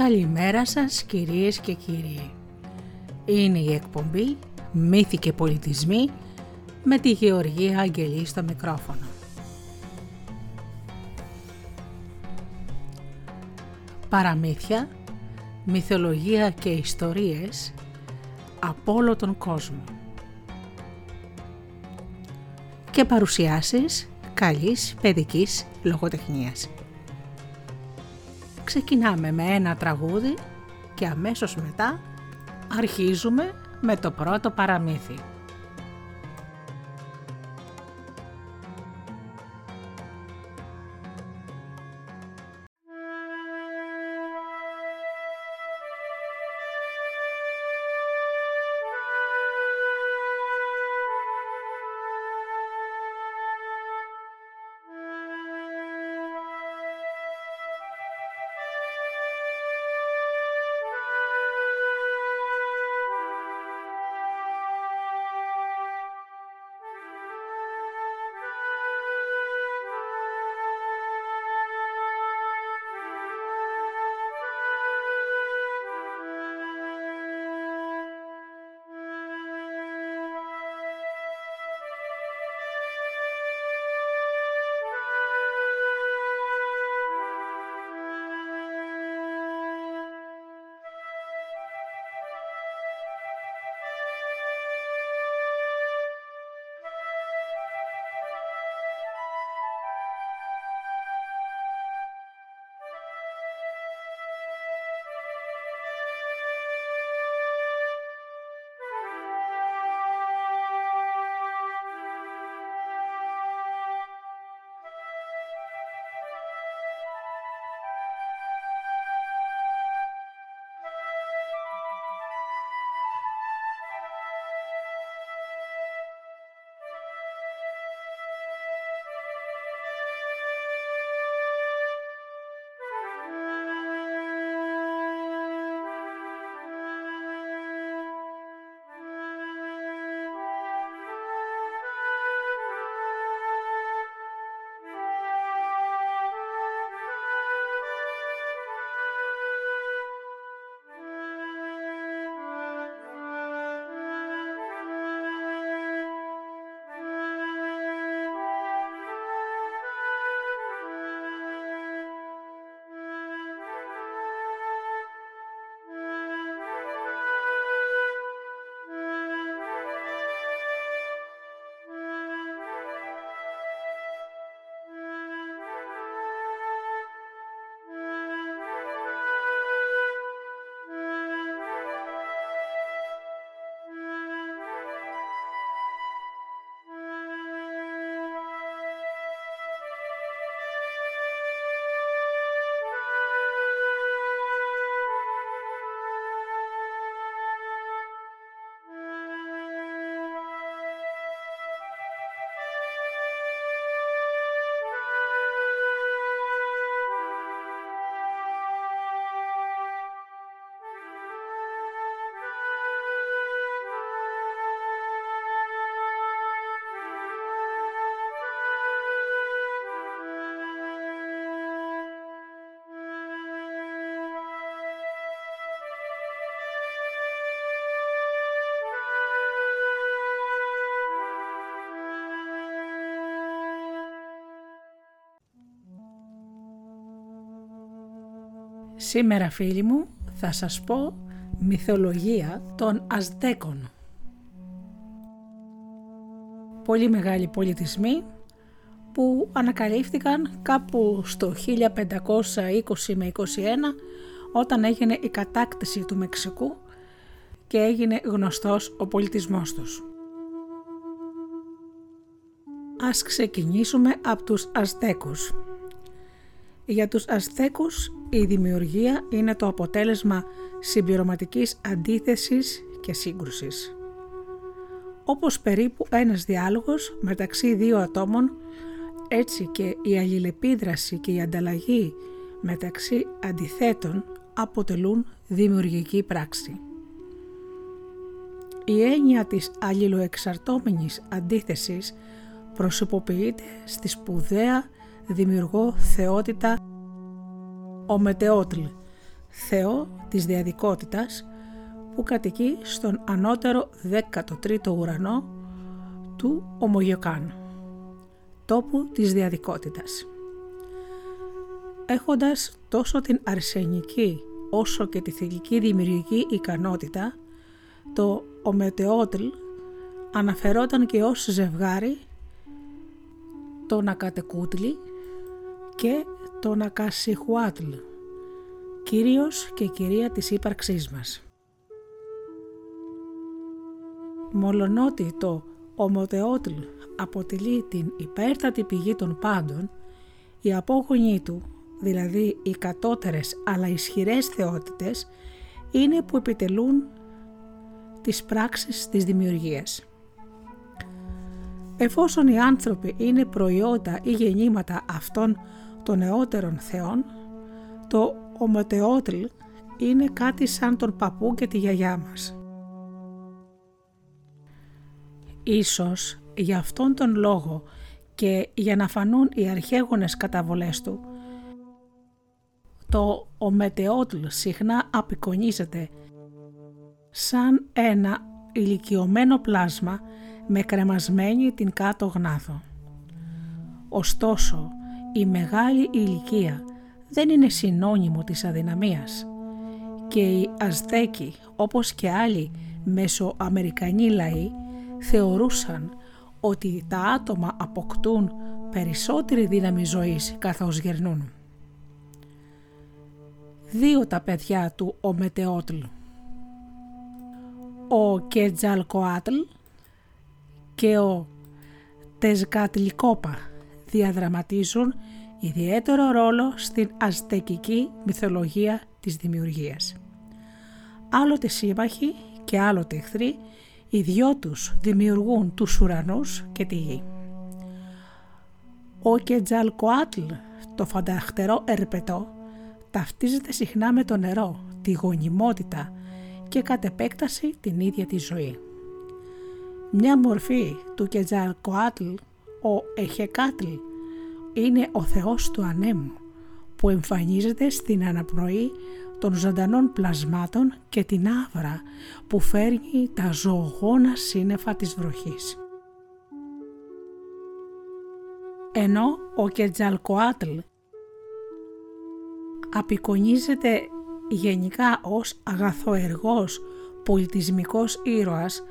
Καλημέρα σας κυρίες και κύριοι. Είναι η εκπομπή «Μύθοι και πολιτισμοί» με τη Γεωργία Αγγελή στο μικρόφωνο. Παραμύθια, μυθολογία και ιστορίες από όλο τον κόσμο. Και παρουσιάσεις καλής παιδικής λογοτεχνίας. Ξεκινάμε με ένα τραγούδι και αμέσως μετά αρχίζουμε με το πρώτο παραμύθι. Σήμερα φίλοι μου θα σας πω μυθολογία των Αζτέκων. Πολύ μεγάλοι πολιτισμοί που ανακαλύφθηκαν κάπου στο 1520 με 21 όταν έγινε η κατάκτηση του Μεξικού και έγινε γνωστός ο πολιτισμός τους. Ας ξεκινήσουμε από τους Αζτέκους. Για τους Αζτέκους η δημιουργία είναι το αποτέλεσμα συμπληρωματικής αντίθεσης και σύγκρουσης. Όπως περίπου ένας διάλογος μεταξύ δύο ατόμων, έτσι και η αλληλεπίδραση και η ανταλλαγή μεταξύ αντιθέτων αποτελούν δημιουργική πράξη. Η έννοια της αλληλοεξαρτώμενης αντίθεσης προσωποποιείται στη σπουδαία δημιουργό θεότητα ο Μετεότλ, θεό της διαδικότητας που κατοικεί στον ανώτερο 13ο ουρανό του Ομογιοκάν, τόπου της διαδικότητας. Έχοντας τόσο την αρσενική όσο και τη θηλυκή δημιουργική ικανότητα, το Ομετεότλ αναφερόταν και ως ζευγάρι το Νακατεκούτλι και το Νακασιχουάτλ, κυρίως και κυρία της ύπαρξής μας. Μολονότι το Ομοτεότλ αποτελεί την υπέρτατη πηγή των πάντων, οι απόγονοι του, δηλαδή οι κατώτερες αλλά ισχυρές θεότητες, είναι που επιτελούν τις πράξεις της δημιουργίας. Εφόσον οι άνθρωποι είναι προϊόντα ή γεννήματα αυτών των νεότερων θεών, το ομοτεότλ είναι κάτι σαν τον παππού και τη γιαγιά μας. Ίσως για αυτόν τον λόγο και για να φανούν οι αρχαίγονες καταβολές του, το ομετεότλ συχνά απεικονίζεται σαν ένα ηλικιωμένο πλάσμα με κρεμασμένη την κάτω γνάθο. Ωστόσο, η μεγάλη ηλικία δεν είναι συνώνυμο της αδυναμίας και οι Αζδέκοι όπως και άλλοι μεσοαμερικανοί λαοί θεωρούσαν ότι τα άτομα αποκτούν περισσότερη δύναμη ζωής καθώς γερνούν. Δύο τα παιδιά του ο Μετεότλ. Ο Κετζαλκοάτλ και ο Τεσγατλικόπα διαδραματίζουν ιδιαίτερο ρόλο στην αζτεκική μυθολογία της δημιουργίας. Άλλοτε σύμμαχοι και άλλοτε εχθροί, οι δυο τους δημιουργούν τους ουρανούς και τη γη. Ο Κετζαλκοάτλ, το φανταχτερό ερπετό, ταυτίζεται συχνά με το νερό, τη γονιμότητα και κατ' επέκταση την ίδια τη ζωή. Μια μορφή του Κετζαλκοάτλ, ο Εχεκάτλ, είναι ο Θεός του ανέμου που εμφανίζεται στην αναπνοή των ζωντανών πλασμάτων και την άβρα που φέρνει τα ζωογόνα σύννεφα της βροχής. Ενώ ο Κετζαλκοάτλ απεικονίζεται γενικά ως αγαθοεργός πολιτισμικός ήρωας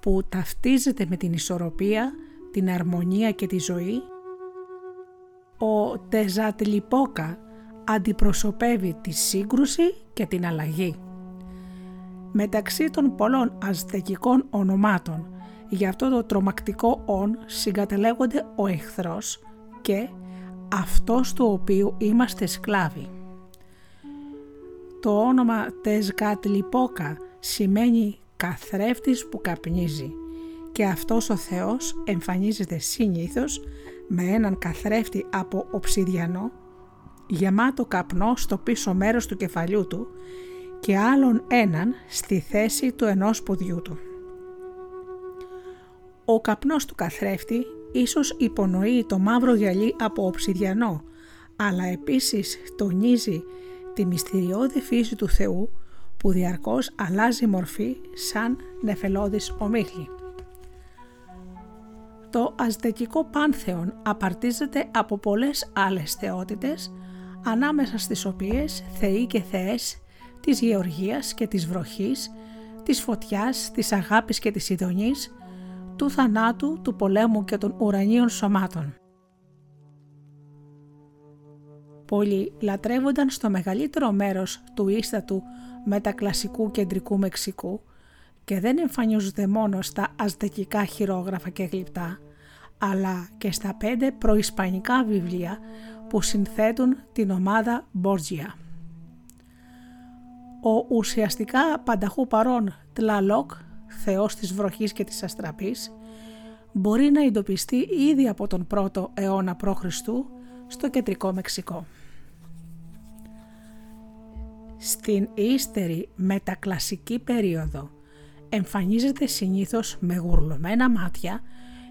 που ταυτίζεται με την ισορροπία, την αρμονία και τη ζωή, ο Τεζατλιπόκα αντιπροσωπεύει τη σύγκρουση και την αλλαγή. Μεταξύ των πολλών αζτεκικών ονομάτων για αυτό το τρομακτικό «ον» συγκατελέγονται ο εχθρός και αυτός του οποίου είμαστε σκλάβοι. Το όνομα Τεσγατλιπόκα σημαίνει καθρέφτης που καπνίζει και αυτός ο Θεός εμφανίζεται συνήθως με έναν καθρέφτη από οψιδιανό γεμάτο καπνό στο πίσω μέρος του κεφαλιού του και άλλον έναν στη θέση του ενός ποδιού του. Ο καπνός του καθρέφτη ίσως υπονοεί το μαύρο γυαλί από οψιδιανό, αλλά επίσης τονίζει τη μυστηριώδη φύση του Θεού που διαρκώς αλλάζει μορφή σαν νεφελώδης ομίχλη. Το αζτεκικό πάνθεον απαρτίζεται από πολλές άλλες θεότητες ανάμεσα στις οποίες θεοί και θεές της γεωργίας και της βροχής, της φωτιάς, της αγάπης και της ειδονής, του θανάτου, του πολέμου και των ουρανίων σωμάτων. Πολλοί λατρεύονταν στο μεγαλύτερο μέρος του ίστατου μετακλασικού κεντρικού Μεξικού και δεν εμφανίζονται μόνο στα αζτεκικά χειρόγραφα και γλυπτά, αλλά και στα πέντε προϊσπανικά βιβλία που συνθέτουν την ομάδα Μπόρτζια. Ο ουσιαστικά πανταχού παρόν Τλαλόκ, θεός της βροχής και της αστραπής, μπορεί να εντοπιστεί ήδη από τον πρώτο αιώνα π.Χ. στο κεντρικό Μεξικό. Στην ύστερη μετακλασική περίοδο εμφανίζεται συνήθως με γουρλωμένα μάτια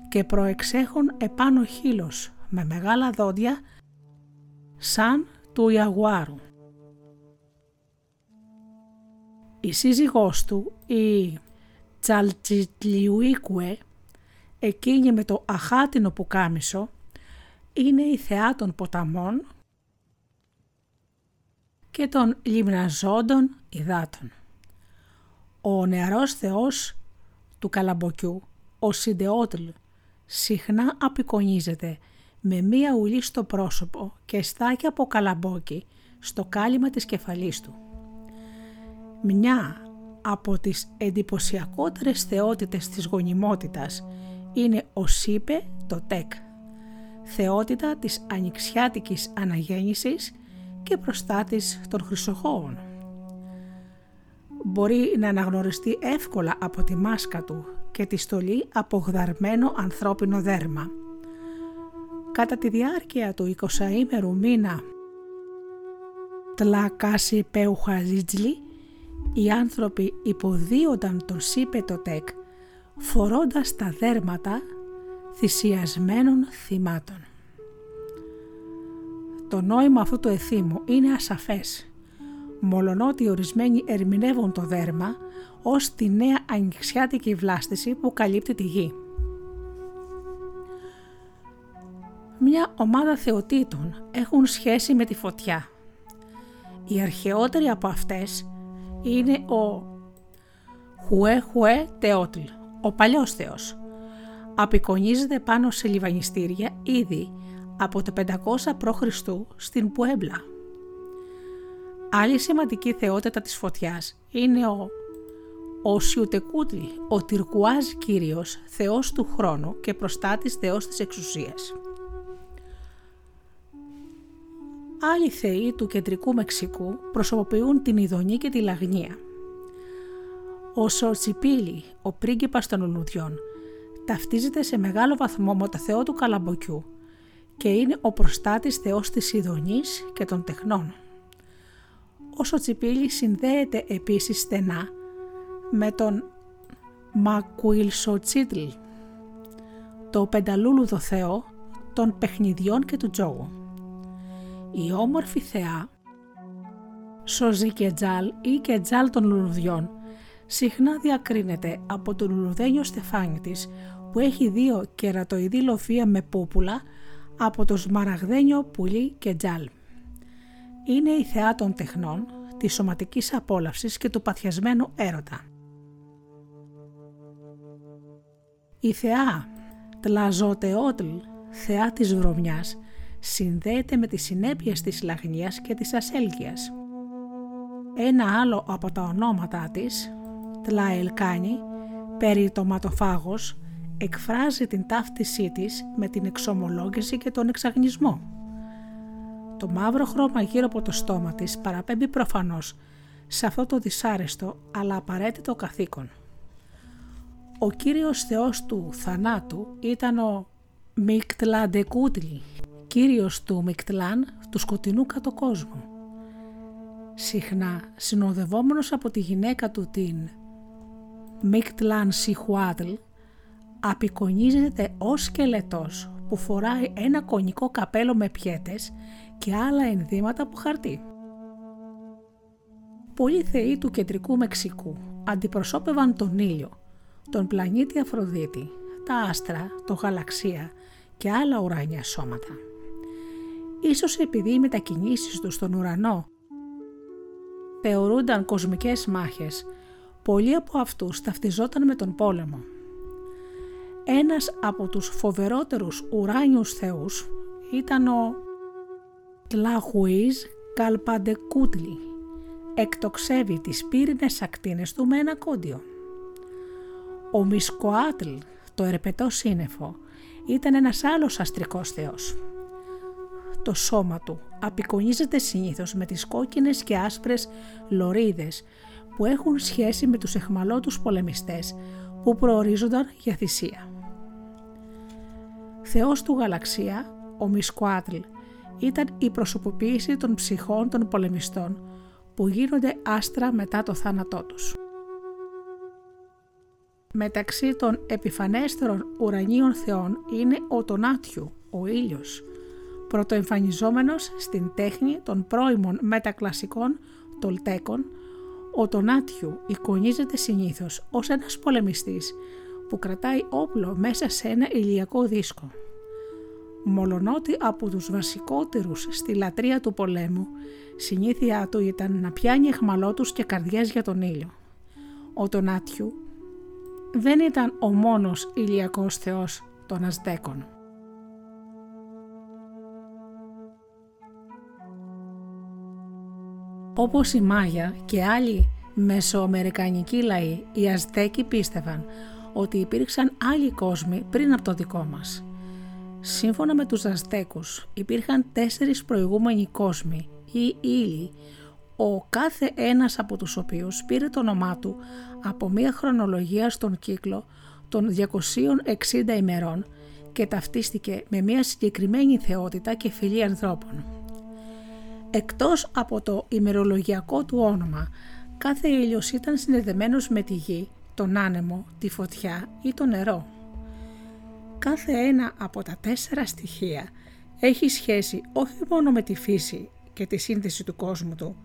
και προεξέχουν επάνω χείλος με μεγάλα δόντια σαν του Ιαγουάρου. Η σύζυγός του, η Τσαλτσιτλιουίκουε, εκείνη με το αχάτινο πουκάμισο, είναι η θεά των ποταμών και των λιμναζόντων υδάτων. Ο νεαρός θεός του καλαμποκιού, ο Σιντεότλ, συχνά απεικονίζεται με μία ουλή στο πρόσωπο και στάκια από καλαμπόκι στο κάλυμα της κεφαλής του. Μια από τις εντυπωσιακότερες θεότητες της γονιμότητας είναι ο Σίπε το Τεκ, θεότητα της ανοιξιάτικης αναγέννησης και προστάτης των χρυσοχώων. Μπορεί να αναγνωριστεί εύκολα από τη μάσκα του και τη στολή από γδαρμένο ανθρώπινο δέρμα. Κατά τη διάρκεια του 20ήμερου μήνα Τλακάσι Πεουχαζίτζλι οι άνθρωποι υποδίονταν τον Σίπετοτεκ φορώντας τα δέρματα θυσιασμένων θυμάτων. Το νόημα αυτού του εθήμου είναι ασαφές, μολονότι ορισμένοι ερμηνεύουν το δέρμα ως τη νέα ανοιξιάτικη βλάστηση που καλύπτει τη γη. Μια ομάδα θεοτήτων έχουν σχέση με τη φωτιά. Η αρχαιότερη από αυτές είναι ο Χουέ Χουέ Τεότλ, ο παλιός θεός. Απεικονίζεται πάνω σε λιβανιστήρια ήδη από το 500 π.Χ. στην Πουέμπλα. Άλλη σημαντική θεότητα της φωτιάς είναι ο ο Σιουτεκούτλ, ο Τυρκουάζ Κύριος, θεός του χρόνου και προστάτης θεός της εξουσίας. Άλλοι θεοί του κεντρικού Μεξικού προσωποποιούν την ειδονή και τη λαγνία. Ο Σορτσιπίλη, ο πρίγκιπας των λουλουδιών, ταυτίζεται σε μεγάλο βαθμό με το θεό του Καλαμποκιού και είναι ο προστάτης θεός της ειδονής και των τεχνών. Ο Σορτσιπίλη συνδέεται επίσης στενά με τον Μακουιλσοτσίτλ, το πενταλούλουδο θεό των παιχνιδιών και του τζόγου. Η όμορφη θεά Σοζή Κετζάλ ή Κετζάλ των λουλουδιών συχνά διακρίνεται από το λουλουδένιο στεφάνι της που έχει δύο κερατοειδή λοφία με πούπουλα από το σμαραγδένιο πουλί Κετζάλ. Είναι η θεά των τεχνών, της σωματικής απόλαυσης και του παθιασμένου έρωτα. Η θεά Τλαζοτεότλ, θεά της βρωμιάς, συνδέεται με τις συνέπειες της λαγνίας και της ασέλγειας. Ένα άλλο από τα ονόματά της, Τλαελκάνη, περιτοματοφάγος, εκφράζει την ταύτισή της με την εξομολόγηση και τον εξαγνισμό. Το μαύρο χρώμα γύρω από το στόμα της παραπέμπει προφανώς σε αυτό το δυσάρεστο αλλά απαραίτητο καθήκον. Ο κύριος θεός του θανάτου ήταν ο Μικτλαντεκούτλι, κύριος του Μικτλάν του σκοτεινού κατοκόσμου. Συχνά συνοδευόμενος από τη γυναίκα του την Μικτλάν Σιχουάτλ, απεικονίζεται ως σκελετός που φοράει ένα κονικό καπέλο με πιέτες και άλλα ενδύματα από χαρτί. Πολλοί θεοί του κεντρικού Μεξικού αντιπροσώπευαν τον ήλιο τον πλανήτη Αφροδίτη, τα άστρα, το γαλαξία και άλλα ουράνια σώματα. Ίσως επειδή οι μετακινήσεις τους στον ουρανό θεωρούνταν κοσμικές μάχες, πολλοί από αυτούς ταυτιζόταν με τον πόλεμο. Ένας από τους φοβερότερους ουράνιους θεούς ήταν ο Τλαχουίζ Καλπαντεκούτλι. Εκτοξεύει τις πύρινες ακτίνες του με ένα κόντιο. Ο Μισκοάτλ, το ερπετό σύννεφο, ήταν ένας άλλος αστρικός θεός. Το σώμα του απεικονίζεται συνήθως με τις κόκκινες και άσπρες λωρίδες που έχουν σχέση με τους εχμαλώτους πολεμιστές που προορίζονταν για θυσία. Θεός του γαλαξία, ο Μισκοάτλ, ήταν η προσωποποίηση των ψυχών των πολεμιστών που γίνονται άστρα μετά το θάνατό τους. Μεταξύ των επιφανέστερων ουρανίων θεών είναι ο Τονάτιου, ο ήλιος, πρωτοεμφανιζόμενος στην τέχνη των πρώιμων μετακλασικών τολτέκων, Ο Τονάτιου εικονίζεται συνήθως ως ένας πολεμιστής που κρατάει όπλο μέσα σε ένα ηλιακό δίσκο. Μολονότι από τους βασικότερους στη λατρεία του πολέμου, συνήθειά του ήταν να πιάνει εχμαλώτους και καρδιές για τον ήλιο. Ο Τονάτιου δεν ήταν ο μόνος ηλιακός θεός των Αζτέκων. Όπως η Μάγια και άλλοι μεσοαμερικανικοί λαοί, οι Αζτέκοι πίστευαν ότι υπήρξαν άλλοι κόσμοι πριν από το δικό μας. Σύμφωνα με τους Αζτέκους υπήρχαν τέσσερις προηγούμενοι κόσμοι ή ύλοι, ο κάθε ένας από τους οποίους πήρε το όνομά του από μία χρονολογία στον κύκλο των 260 ημερών και ταυτίστηκε με μία συγκεκριμένη θεότητα και φυλή ανθρώπων. Εκτός από το ημερολογιακό του όνομα, κάθε ήλιος ήταν συνδεδεμένος με τη γη, τον άνεμο, τη φωτιά ή το νερό. Κάθε ένα από τα τέσσερα στοιχεία έχει σχέση όχι μόνο με τη φύση και τη σύνθεση του κόσμου του,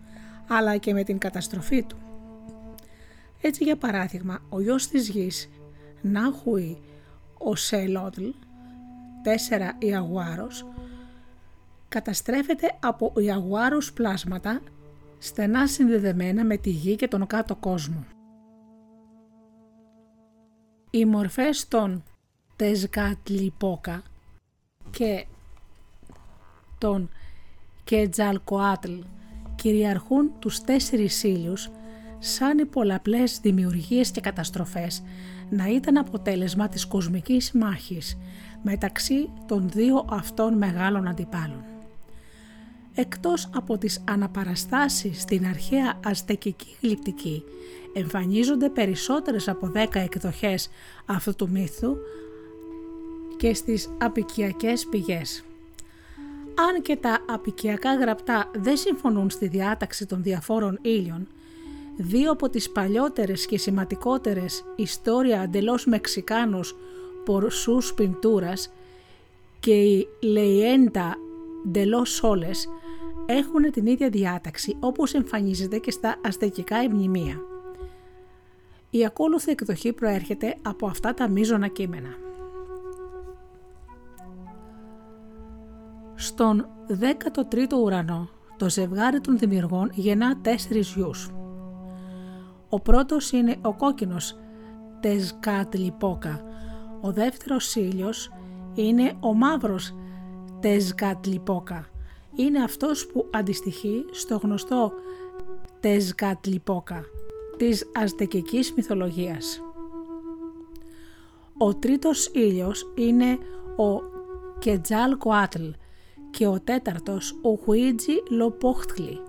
αλλά και με την καταστροφή του. Έτσι για παράδειγμα, ο γιος της γης, Νάχουι, ο Σελότλ, τέσσερα Ιαγουάρος, καταστρέφεται από Ιαγουάρους πλάσματα στενά συνδεδεμένα με τη γη και τον κάτω κόσμο. Οι μορφές των Τεσγατλιπόκα και των Κετζαλκοάτλ κυριαρχούν τους τέσσερις ήλιους σαν οι πολλαπλές δημιουργίες και καταστροφές να ήταν αποτέλεσμα της κοσμικής μάχης μεταξύ των δύο αυτών μεγάλων αντιπάλων. Εκτός από τις αναπαραστάσεις στην αρχαία αζτεκική γλυπτική εμφανίζονται περισσότερες από 10 εκδοχές αυτού του μύθου και στις απικιακές πηγές. Αν και τα απικιακά γραπτά δεν συμφωνούν στη διάταξη των διαφόρων ήλιων, δύο από τις παλιότερες και σημαντικότερες ιστορία αντελώς Μεξικάνους πορσούς πιντούρας και η Λεϊέντα ντελώς Σόλες έχουν την ίδια διάταξη όπως εμφανίζεται και στα αστεκικά μνημεία. Η ακόλουθη εκδοχή προέρχεται από αυτά τα μείζωνα κείμενα. Στον 13ο ουρανό, το ζευγάρι των δημιουργών γεννά τέσσερις γιους. Ο πρώτος είναι ο κόκκινος Τεζκάτλιπόκα, ο δεύτερος ήλιος είναι ο μαύρος Τεζκάτλιπόκα. Είναι αυτός που αντιστοιχεί στο γνωστό Τεζκάτλιπόκα της αζτεκικής μυθολογίας. Ο τρίτος ήλιος είναι ο Κετζάλ Κοάτλ και ο τέταρτος ο Χουίτζι Λοπόχτλι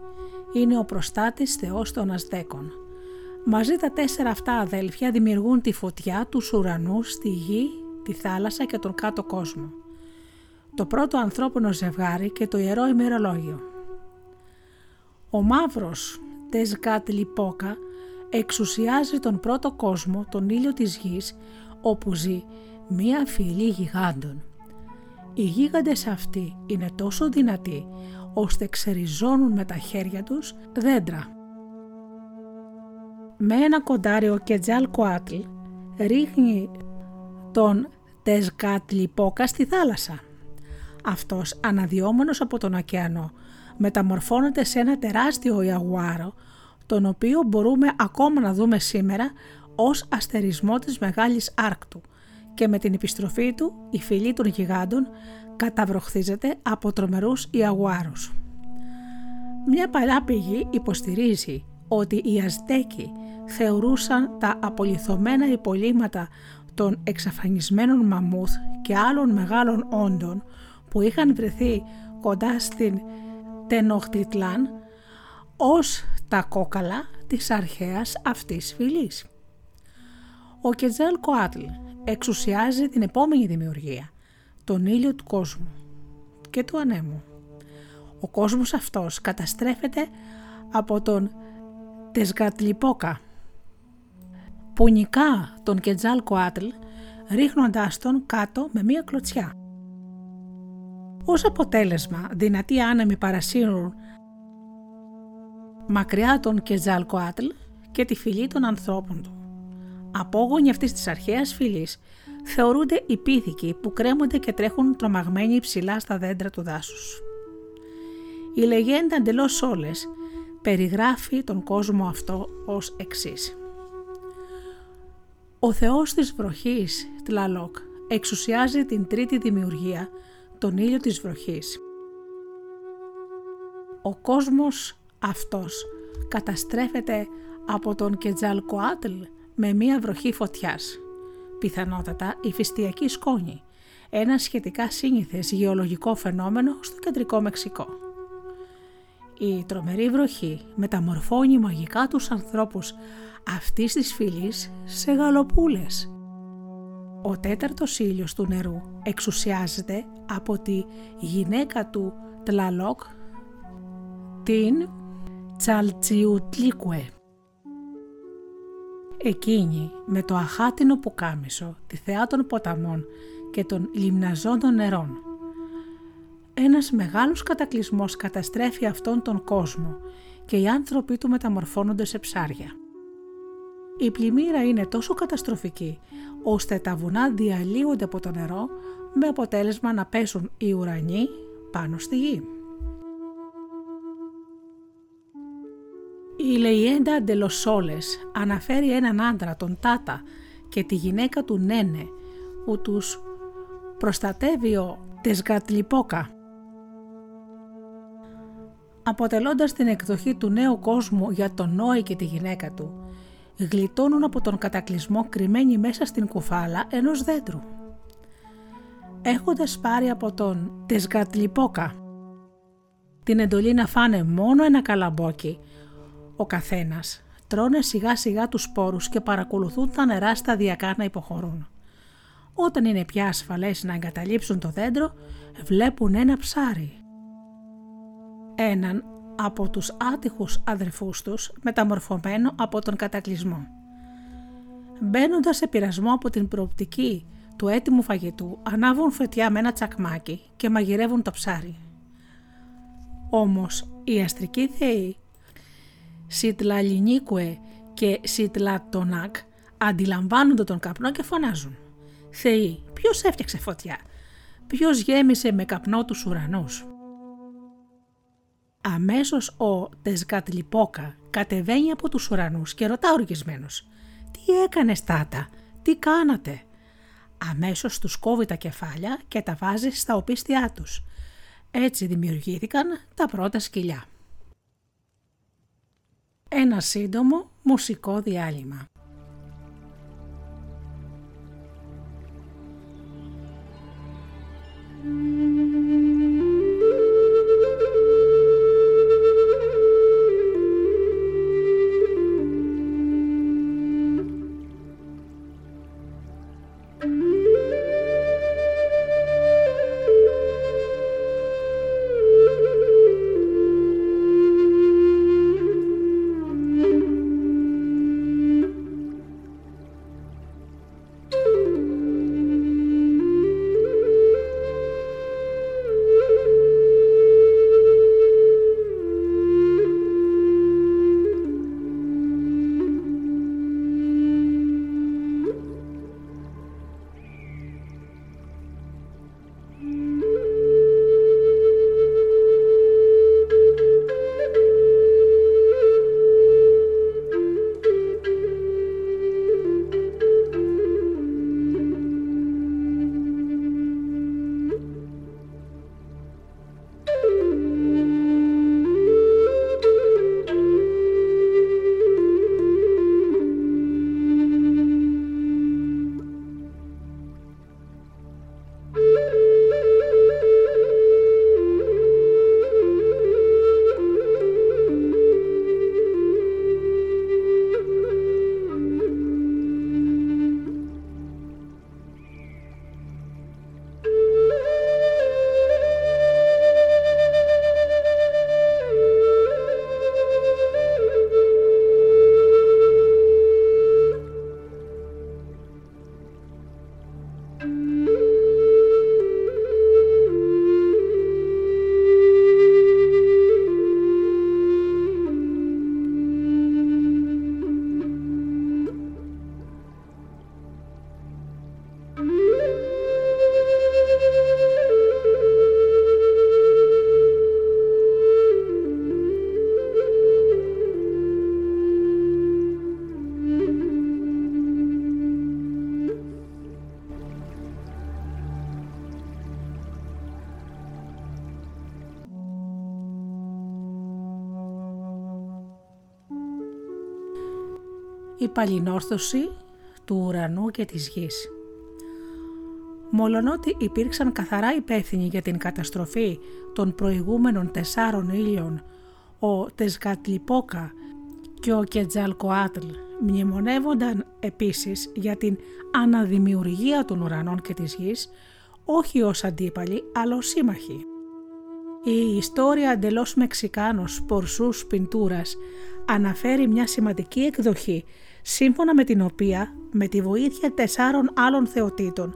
είναι ο προστάτης θεός των Αζδέκων. Μαζί τα τέσσερα αυτά αδέλφια δημιουργούν τη φωτιά, τους ουρανού, τη γη, τη θάλασσα και τον κάτω κόσμο. Το πρώτο ανθρώπινο ζευγάρι και το ιερό ημερολόγιο. Ο μαύρος Τεσγκάτ Λιπόκα εξουσιάζει τον πρώτο κόσμο, τον ήλιο της γης, όπου ζει μία φυλή γιγάντων. Οι γίγαντες αυτοί είναι τόσο δυνατοί, ώστε ξεριζώνουν με τα χέρια τους δέντρα. Με ένα κοντάριο Κετζάλ Κοάτλ ρίχνει τον Τεσγκάτλιπόκα στη θάλασσα. Αυτός αναδιόμενος από τον ωκεανό μεταμορφώνεται σε ένα τεράστιο ιαγουάρο τον οποίο μπορούμε ακόμα να δούμε σήμερα ως αστερισμό της Μεγάλης Άρκτου και με την επιστροφή του η φυλή των γιγάντων καταβροχθίζεται από τρομερούς ιαγουάρους. Μια παλιά πηγή υποστηρίζει ότι οι Αζτέκοι θεωρούσαν τα απολυθωμένα υπολείμματα των εξαφανισμένων μαμούθ και άλλων μεγάλων όντων που είχαν βρεθεί κοντά στην Τενοχτιτλάν ως τα κόκαλα της αρχαίας αυτής φυλής. Ο Κετζέλ Κοάτλ εξουσιάζει την επόμενη δημιουργία, τον ήλιο του κόσμου και του ανέμου. Ο κόσμος αυτός καταστρέφεται από τον Τεσγατλιπόκα που νικά τον Κετζάλ Κοάτλ ρίχνοντάς τον κάτω με μία κλωτσιά. Ως αποτέλεσμα, δυνατοί άνεμοι παρασύρουν μακριά τον Κετζάλ Κοάτλ και τη φυλή των ανθρώπων του. Απόγονοι αυτής της αρχαίας φυλής θεωρούνται οι πίθηκοι που κρέμονται και τρέχουν τρομαγμένοι ψηλά στα δέντρα του δάσους. Η λεγέντα εντελώς όλες περιγράφει τον κόσμο αυτό ως εξής. Ο θεός της βροχής, Τλαλόκ, εξουσιάζει την τρίτη δημιουργία, τον ήλιο της βροχής. Ο κόσμος αυτός καταστρέφεται από τον Κετζαλκοάτλ με μία βροχή φωτιάς. Πιθανότατα η φυστιακή σκόνη, ένα σχετικά σύνηθες γεωλογικό φαινόμενο στο κεντρικό Μεξικό. Η τρομερή βροχή μεταμορφώνει μαγικά τους ανθρώπους αυτής της φυλής σε γαλοπούλες. Ο τέταρτος ήλιος του νερού εξουσιάζεται από τη γυναίκα του Τλαλόκ, την Τσαλτσιουτλίκουε. Εκείνη με το αχάτινο πουκάμισο, τη θεά των ποταμών και των λιμναζόντων νερών. Ένας μεγάλος κατακλυσμός καταστρέφει αυτόν τον κόσμο και οι άνθρωποι του μεταμορφώνονται σε ψάρια. Η πλημμύρα είναι τόσο καταστροφική ώστε τα βουνά διαλύονται από το νερό με αποτέλεσμα να πέσουν οι ουρανοί πάνω στη γη. Η Λεϊέντα Ντελοσόλες αναφέρει έναν άντρα, τον Τάτα, και τη γυναίκα του Νένε, που τους προστατεύει ο Τεσγατλιπόκα. Αποτελώντας την εκδοχή του νέου κόσμου για τον Νόη και τη γυναίκα του, γλιτώνουν από τον κατακλυσμό κρυμμένοι μέσα στην κουφάλα ενός δέντρου. Έχοντας πάρει από τον Τεσγατλιπόκα την εντολή να φάνε μόνο ένα καλαμπόκι, ο καθένας τρώνε σιγά σιγά τους σπόρους και παρακολουθούν τα νερά σταδιακά να υποχωρούν. Όταν είναι πια ασφαλές να εγκαταλείψουν το δέντρο, βλέπουν ένα ψάρι. Έναν από τους άτυχους αδερφούς τους μεταμορφωμένο από τον κατακλυσμό. Μπαίνοντας σε πειρασμό από την προοπτική του έτοιμου φαγητού, ανάβουν φετιά με ένα τσακμάκι και μαγειρεύουν το ψάρι. Όμως οι αστρικοί θεοί Σιτλαλινίκουε και Σιτλατονάκ αντιλαμβάνονται τον καπνό και φωνάζουν. Θεοί, ποιος έφτιαξε φωτιά, ποιος γέμισε με καπνό τους ουρανούς; Αμέσως ο Τεσγατλιπόκα κατεβαίνει από τους ουρανούς και ρωτά οργισμένος «Τι έκανες τάτα, τι κάνατε» αμέσως τους κόβει τα κεφάλια και τα βάζει στα οπίστια τους. Έτσι δημιουργήθηκαν τα πρώτα σκυλιά ένα σύντομο μουσικό διάλειμμα. Παλινόρθωση του ουρανού και της γης. Μολονότι υπήρξαν καθαρά υπεύθυνοι για την καταστροφή των προηγούμενων τεσσάρων ήλιων, ο Τεσγατλιπόκα και ο Κετζαλκοάτλ μνημονεύονταν επίσης για την αναδημιουργία των ουρανών και της γης, όχι ως αντίπαλοι, αλλά ως σύμμαχοι. Η ιστορία εντελώς Μεξικάνος Πορσούς Πιντούρας αναφέρει μια σημαντική εκδοχή σύμφωνα με την οποία με τη βοήθεια τεσσάρων άλλων θεοτήτων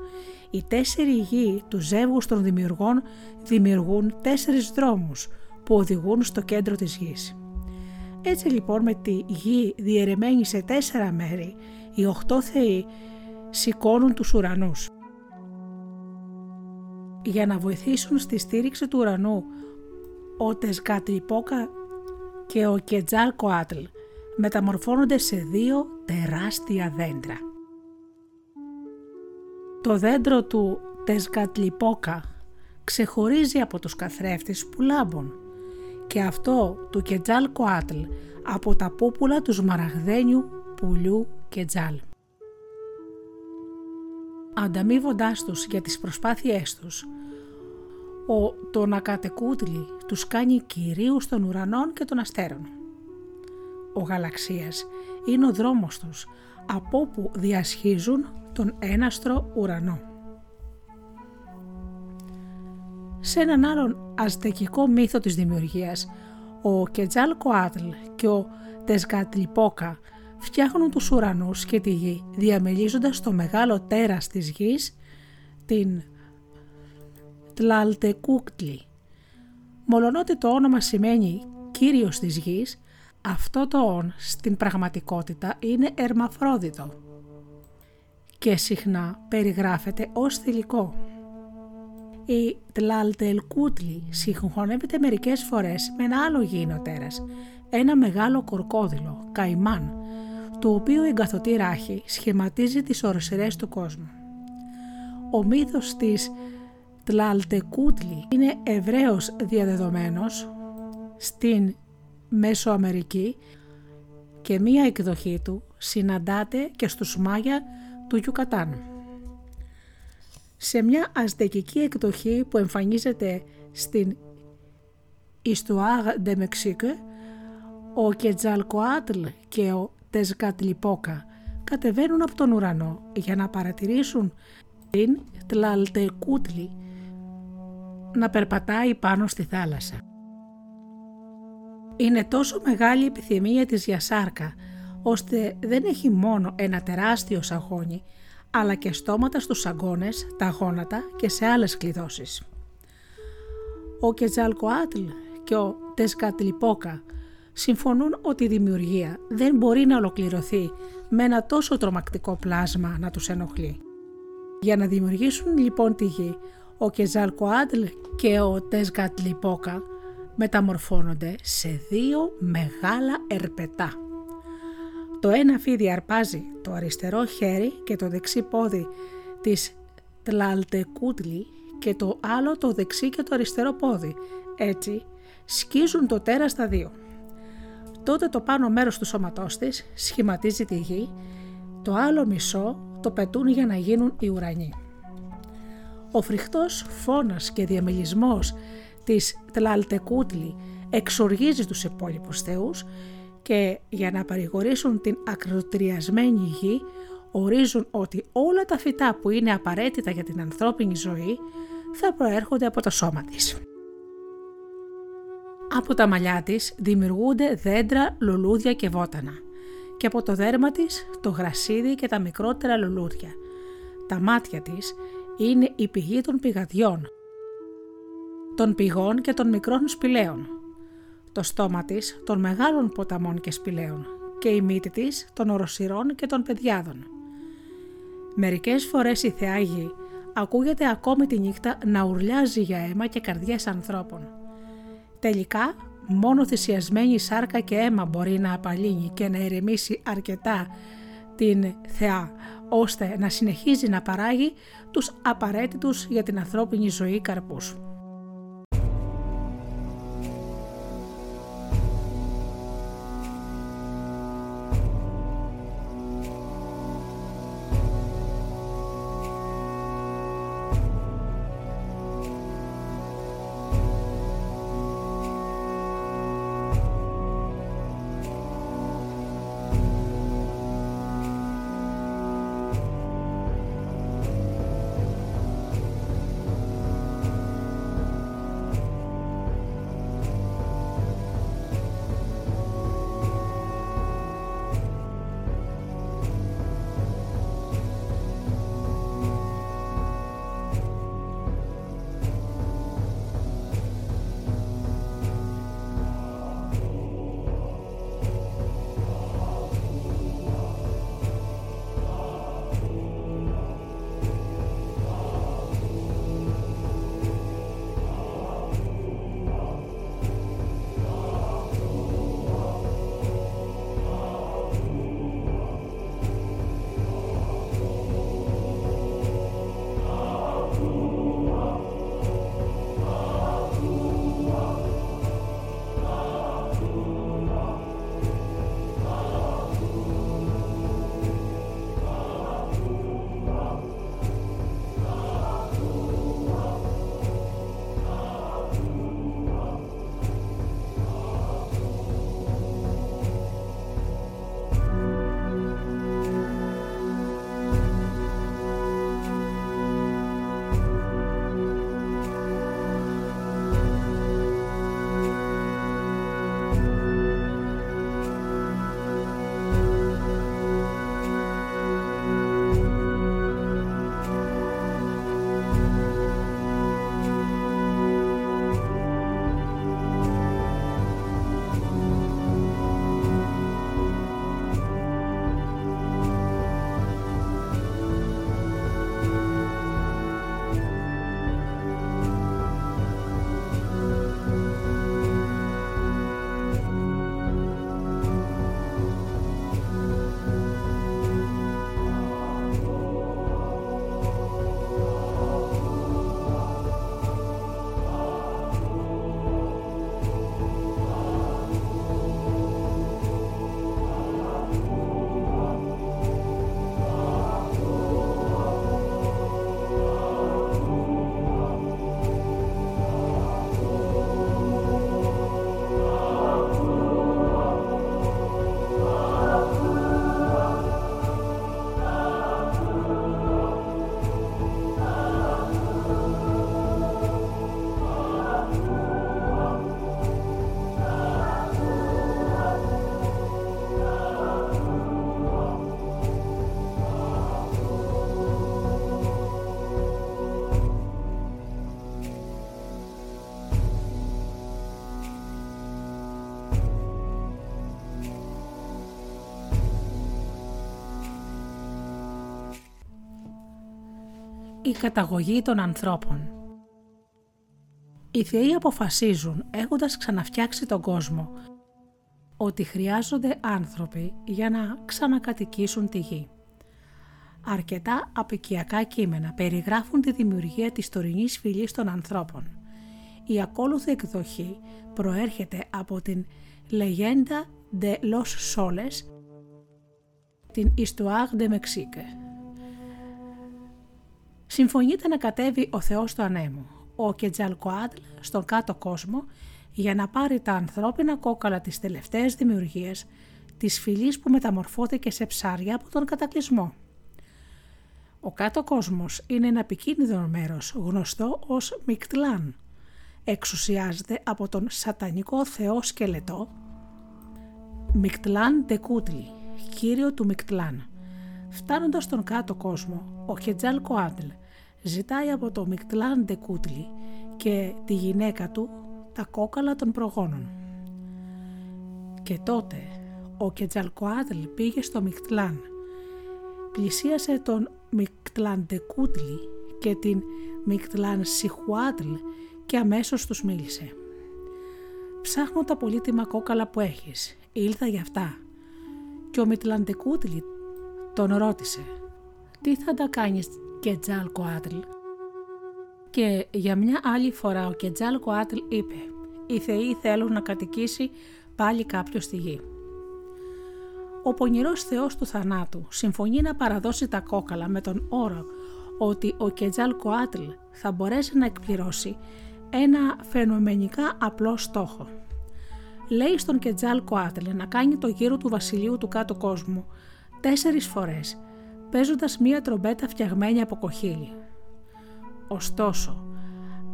οι τέσσερι γη του ζεύγους των δημιουργών δημιουργούν τέσσερις δρόμους που οδηγούν στο κέντρο της γης. Έτσι λοιπόν με τη γη διαιρεμένη σε τέσσερα μέρη οι οχτώ θεοί σηκώνουν τους ουρανούς. Για να βοηθήσουν στη στήριξη του ουρανού ο Τεσγατρυπόκα και ο Κετζάλ Κοάτλ μεταμορφώνονται σε δύο τεράστια δέντρα. Το δέντρο του Τεσγατλιπόκα ξεχωρίζει από τους καθρέφτες που λάμπουν και αυτό του Κετζάλ Κοάτλ από τα πούπουλα του σμαραγδένιου πουλιού Κετζάλ. Ανταμείβοντάς τους για τις προσπάθειές τους, ο το Νακατεκούτλι τους κάνει κυρίους των ουρανών και των αστέρων. Ο γαλαξίας είναι ο δρόμος τους από όπου διασχίζουν τον έναστρο ουρανό. Σε έναν άλλον αζτεκικό μύθο της δημιουργίας, ο Κετζάλ Κοάτλ και ο Τεσγατλιπόκα φτιάχνουν τους ουρανούς και τη γη διαμελίζοντας το μεγάλο τέρας της γης, την Τλαλτεκούκτλι. Μολονότι το όνομα σημαίνει «κύριος της γης», αυτό το «ον» στην πραγματικότητα είναι ερμαφρόδιτο και συχνά περιγράφεται ως θηλυκό. Η Τλαλτελκούτλι συγχωνεύεται μερικές φορές με ένα άλλο γήινο τέρας, ένα μεγάλο κορκόδιλο, καϊμάν, το οποίο η εγκαθωτή ράχη σχηματίζει τις οροσυρές του κόσμου. Ο μύθος της Τλαλτεκούτλι είναι ευρέως διαδεδομένος στην Μέσο-Αμερική και μία εκδοχή του συναντάται και στους Μάγια του Γιουκατάν. Σε μια αζτεκική εκδοχή που εμφανίζεται στην Ιστουάγ de Mexique, ο Κετζαλκοάτλ και ο Τεζκατλιπόκα κατεβαίνουν από τον ουρανό για να παρατηρήσουν την Τλαλτεκούτλι να περπατάει πάνω στη θάλασσα. Είναι τόσο μεγάλη η επιθυμία της για σάρκα, ώστε δεν έχει μόνο ένα τεράστιο σαγόνι, αλλά και στόματα στους σαγόνες, τα γόνατα και σε άλλες κλειδώσεις. Ο Κετζαλκοάτλ και ο Τεσκατλιπόκα συμφωνούν ότι η δημιουργία δεν μπορεί να ολοκληρωθεί με ένα τόσο τρομακτικό πλάσμα να τους ενοχλεί. Για να δημιουργήσουν λοιπόν τη γη, ο Κεζαλκοάτλ και ο Τεσγατλιπόκα μεταμορφώνονται σε δύο μεγάλα ερπετά. Το ένα φίδι αρπάζει το αριστερό χέρι και το δεξί πόδι της Τλαλτεκούτλι και το άλλο το δεξί και το αριστερό πόδι. Έτσι σκίζουν το τέρα στα δύο. Τότε το πάνω μέρος του σώματός της σχηματίζει τη γη, το άλλο μισό το πετούν για να γίνουν οι ουρανοί. Ο φρικτός φόνας και διαμελισμός της Τλαλτεκούτλη εξοργίζει τους υπόλοιπους θεούς και για να παρηγορήσουν την ακροτριασμένη γη ορίζουν ότι όλα τα φυτά που είναι απαραίτητα για την ανθρώπινη ζωή θα προέρχονται από το σώμα της. Από τα μαλλιά της δημιουργούνται δέντρα, λουλούδια και βότανα και από το δέρμα της το γρασίδι και τα μικρότερα λουλούδια. Τα μάτια της είναι η πηγή των πηγαδιών, των πηγών και των μικρών σπηλαίων, το στόμα της των μεγάλων ποταμών και σπηλαίων και η μύτη της των οροσυρών και των παιδιάδων. Μερικές φορές η θεάγη ακούγεται ακόμη τη νύχτα να ουρλιάζει για αίμα και καρδιές ανθρώπων. Τελικά, μόνο θυσιασμένη σάρκα και αίμα μπορεί να απαλύνει και να ερεμήσει αρκετά την θεά, ώστε να συνεχίζει να παράγει τους απαραίτητους για την ανθρώπινη ζωή καρπούς. Καταγωγή των ανθρώπων. Οι θεοί αποφασίζουν, έχοντας ξαναφτιάξει τον κόσμο, ότι χρειάζονται άνθρωποι για να ξανακατοικήσουν τη γη. Αρκετά απικιακά κείμενα περιγράφουν τη δημιουργία της τωρινής φυλής των ανθρώπων. Η ακόλουθη εκδοχή προέρχεται από την «Legenda de los Soles», την «Histoire de Mexique». Συμφωνείται να κατέβει ο Θεός του Ανέμου, ο Κετζαλκοάτλ στον κάτω κόσμο για να πάρει τα ανθρώπινα κόκαλα της τελευταίας δημιουργίας της φυλής που μεταμορφώθηκε σε ψάρια από τον κατακλυσμό. Ο κάτω κόσμος είναι ένα επικίνδυνο μέρος γνωστό ως Μικτλάν. Εξουσιάζεται από τον σατανικό θεό σκελετό Μικτλαντεκούτλι, κύριο του Μικτλάν. Φτάνοντας στον κάτω κόσμο, ο Κετζαλκοάτλ ζητάει από το Μικτλαντεκούτλι και τη γυναίκα του τα κόκαλα των προγόνων. Και τότε ο Κετζαλκοάτλ πήγε στο Μικτλάν. Πλησίασε τον Μικτλαντεκούτλι και την Μικτλανσιχουάτλ και αμέσως τους μίλησε. «Ψάχνω τα πολύτιμα κόκαλα που έχεις. Ήλθα για αυτά». Και ο Μικτλαντεκούτλι τον ρώτησε «Τι θα τα κάνεις Κετζάλκοάτλ» Και για μια άλλη φορά ο Κετζάλ Κοάτλ είπε «Οι θεοί θέλουν να κατοικήσει πάλι κάποιος στη γη». Ο πονηρός θεός του θανάτου συμφωνεί να παραδώσει τα κόκαλα με τον όρο ότι ο Κετζάλ Κοάτλ θα μπορέσει να εκπληρώσει ένα φαινομενικά απλό στόχο. Λέει στον Κετζάλ Κοάτλ να κάνει το γύρο του βασιλείου του κάτω κόσμου τέσσερις φορές, παίζοντας μία τρομπέτα φτιαγμένη από κοχύλι. Ωστόσο,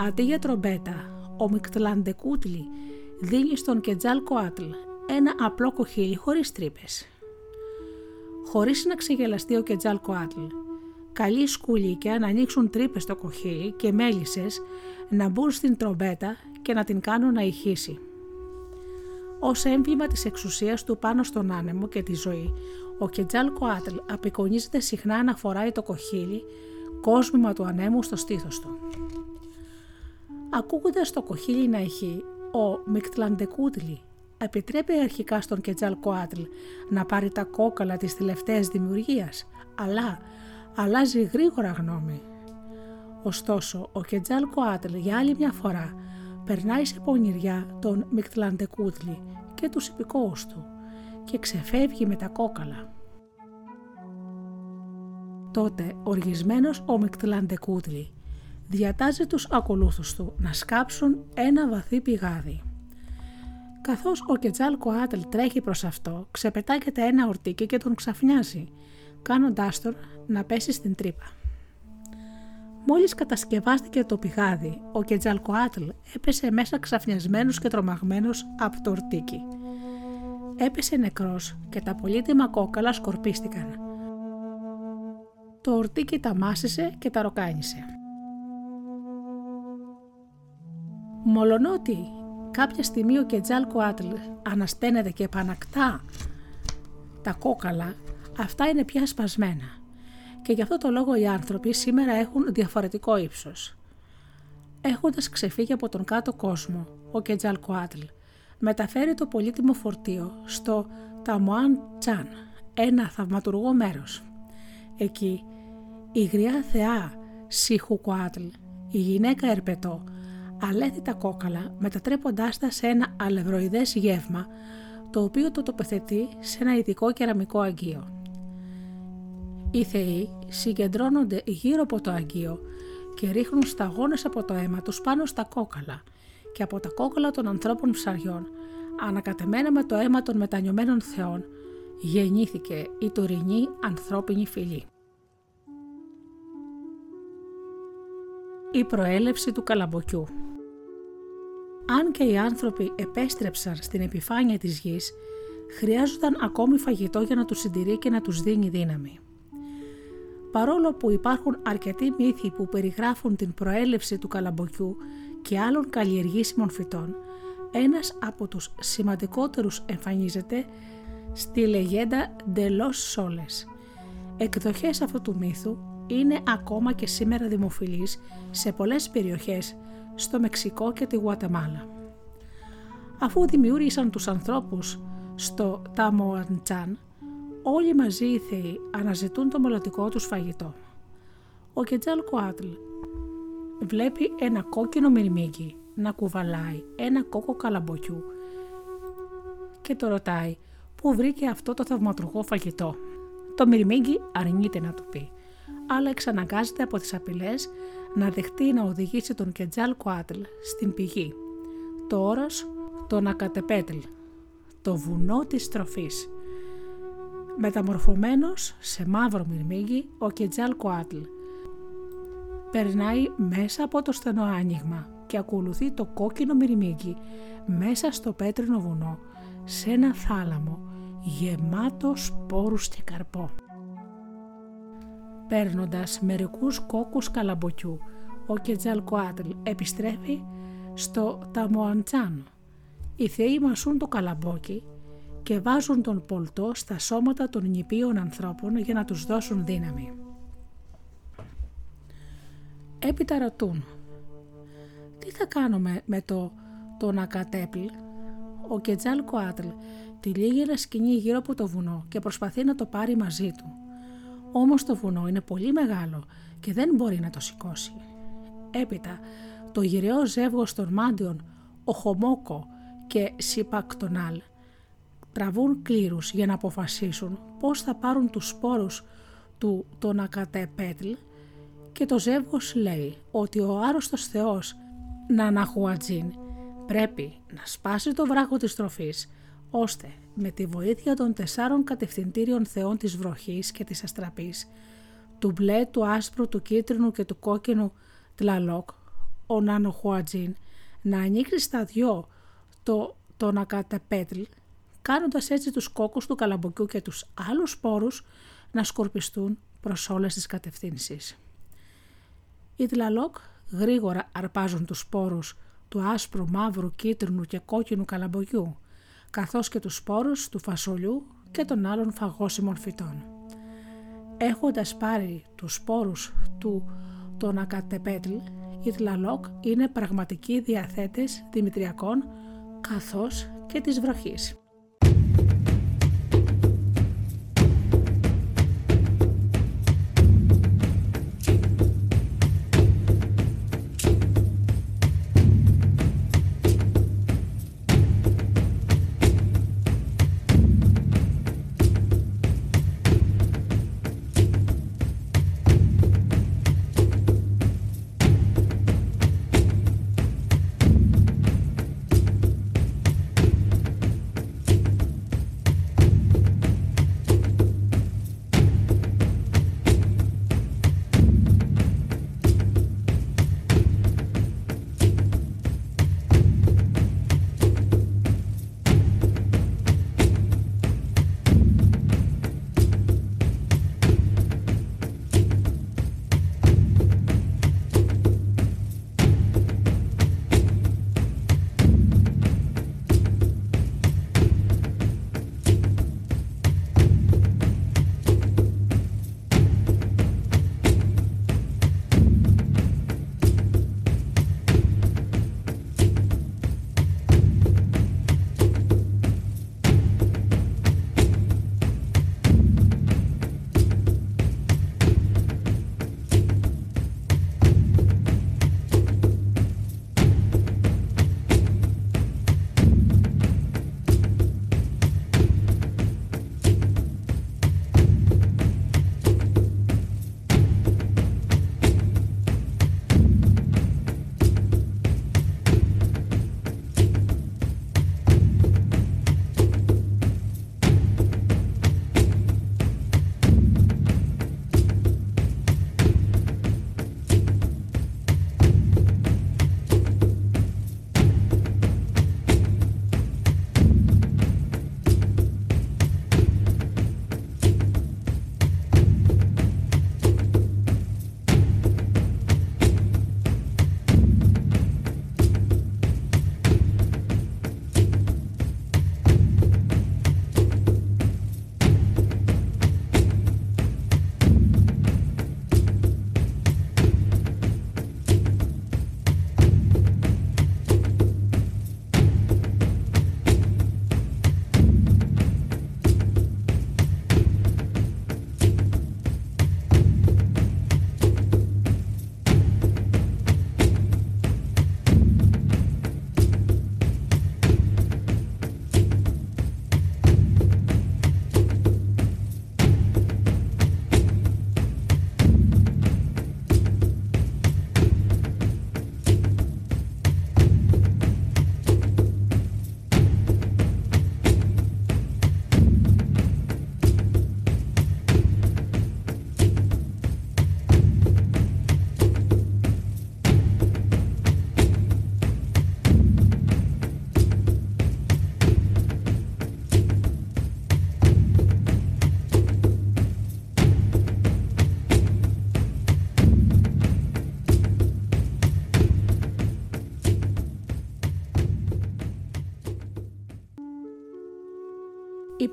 αντί για τρομπέτα, ο Μικτλαντεκούτλι δίνει στον Κετζάλ Κοάτλ ένα απλό κοχύλι χωρίς τρύπες. Χωρίς να ξεγελαστεί ο Κετζάλ Κοάτλ, καλεί σκουλίκια να ανοίξουν τρύπες στο κοχύλι και μέλισσες να μπουν στην τρομπέτα και να την κάνουν να ηχήσει. Ω έμβλημα της εξουσίας του πάνω στον άνεμο και τη ζωή, ο Κετζάλ Κοάτλ απεικονίζεται συχνά να φοράει το κοχύλι κόσμημα του ανέμου στο στήθος του. Ακούγοντας το κοχύλι να έχει, ο Μικτλαντεκούτλι επιτρέπει αρχικά στον Κετζάλ Κοάτλ να πάρει τα κόκαλα της τελευταίας δημιουργίας, αλλά αλλάζει γρήγορα γνώμη. Ωστόσο, ο Κετζάλ Κοάτλ για άλλη μια φορά περνάει σε πονηριά τον Μικτλαντεκούτλι και τους υπηκόους του και ξεφεύγει με τα κόκαλα. Τότε οργισμένος ο Μικτλαντεκούτλι διατάζει τους ακολούθους του να σκάψουν ένα βαθύ πηγάδι. Καθώς ο Κετζάλ Κοάτλ τρέχει προς αυτό, ξεπετάγεται ένα ορτίκι και τον ξαφνιάζει, κάνοντάς τον να πέσει στην τρύπα. Μόλις κατασκευάστηκε το πηγάδι, ο Κετζαλκοάτλ έπεσε μέσα ξαφνιασμένος και τρομαγμένος από το ορτίκι. Έπεσε νεκρός και τα πολύτιμα κόκαλα σκορπίστηκαν το ορτίκι τα μάσησε και τα ροκάνισε. Μολονότι κάποια στιγμή ο Κετζάλ Κουάτλ ανασταίνεται και επανακτά τα κόκαλα, αυτά είναι πια σπασμένα και γι' αυτό το λόγο οι άνθρωποι σήμερα έχουν διαφορετικό ύψος. Έχοντας ξεφύγει από τον κάτω κόσμο, ο Κετζάλ Κουάτλ μεταφέρει το πολύτιμο φορτίο στο Ταμουάν Τσάν, ένα θαυματουργό μέρος. Εκεί η γριά θεά Σιχουκουάτλ, η γυναίκα Ερπετό, αλέθη τα κόκαλα μετατρέποντάς τα σε ένα αλευροειδές γεύμα το οποίο το τοποθετεί σε ένα ειδικό κεραμικό αγγείο. Οι θεοί συγκεντρώνονται γύρω από το αγγείο και ρίχνουν σταγόνες από το αίμα τους πάνω στα κόκαλα και από τα κόκαλα των ανθρώπων ψαριών, ανακατεμένα με το αίμα των μετανιωμένων θεών, γεννήθηκε η τωρινή ανθρώπινη φυλή. η προέλευση του καλαμποκιού. Αν και οι άνθρωποι επέστρεψαν στην επιφάνεια της γης, χρειάζονταν ακόμη φαγητό για να τους συντηρεί και να τους δίνει δύναμη. Παρόλο που υπάρχουν αρκετοί μύθοι που περιγράφουν την προέλευση του καλαμποκιού και άλλων καλλιεργήσιμων φυτών, ένας από τους σημαντικότερους εμφανίζεται στη λεγέντα «De los Soles». Εκδοχές αυτού του μύθου είναι ακόμα και σήμερα δημοφιλής σε πολλές περιοχές στο Μεξικό και τη Γουατεμάλα. Αφού δημιούργησαν τους ανθρώπους στο Ταμοαντσάν, όλοι μαζί οι θεοί αναζητούν το μολατικό τους φαγητό. Ο Κετζάλ Κουάτλ βλέπει ένα κόκκινο μυρμήγκι να κουβαλάει ένα κόκο καλαμποκιού και το ρωτάει πού βρήκε αυτό το θαυματουργό φαγητό; Το μυρμήγκι αρνείται να το πει, αλλά εξαναγκάζεται από τις απειλές να δεχτεί να οδηγήσει τον Κετζάλ Κουάτλ στην πηγή. Το όρος τον Ακατεπέτλ, το βουνό της τροφής. Μεταμορφωμένος σε μαύρο μυρμήγκι, ο Κετζάλ Κουάτλ περνάει μέσα από το στενό άνοιγμα και ακολουθεί το κόκκινο μυρμήγκι μέσα στο πέτρινο βουνό σε ένα θάλαμο γεμάτο σπόρους και καρπό. Παίρνοντας μερικούς κόκκους καλαμποκιού, ο Κετζαλκοάτλ επιστρέφει στο Ταμοαντσάνο. Οι θεοί μασούν το καλαμπόκι και βάζουν τον πολτό στα σώματα των νηπίων ανθρώπων για να τους δώσουν δύναμη. Έπειτα ρωτούν «Τι θα κάνουμε με το τον Ακατέπλ» ο Κετζάλ Κοάτλ τυλίγει ένα σκηνή γύρω από το βουνό και προσπαθεί να το πάρει μαζί του. Όμως το βουνό είναι πολύ μεγάλο και δεν μπορεί να το σηκώσει. Έπειτα, το γυραιό ζεύγος των μάντιων, ο Χομόκο και Σιπακτονάλ, τραβούν κλήρους για να αποφασίσουν πώς θα πάρουν τους σπόρους του τον Ακατεπέτλ και το ζεύγος λέει ότι ο άρρωστος θεός Ναναχουατζίν πρέπει να σπάσει το βράχο της τροφής ώστε με τη βοήθεια των τεσσάρων κατευθυντήριων θεών της βροχής και της αστραπής, του μπλε, του άσπρου, του κίτρινου και του κόκκινου τλαλόκ, ο Νανοχουατζίν, να ανοίξει στα δυο το, τον Ακατεπέτλ, κάνοντας έτσι τους κόκκους του καλαμποκιού και τους άλλους σπόρους να σκορπιστούν προς όλες τις κατευθύνσεις. Οι τλαλόκ γρήγορα αρπάζουν τους σπόρους του άσπρου, μαύρου, κίτρινου και κόκκινου καλαμποκιού, καθώς και τους σπόρους του φασολιού και των άλλων φαγώσιμων φυτών. Έχοντας πάρει τους σπόρους του τον Ακατεπέτλ, οι Τλαλόκ είναι πραγματικοί διαθέτες δημητριακών καθώς και της βροχής.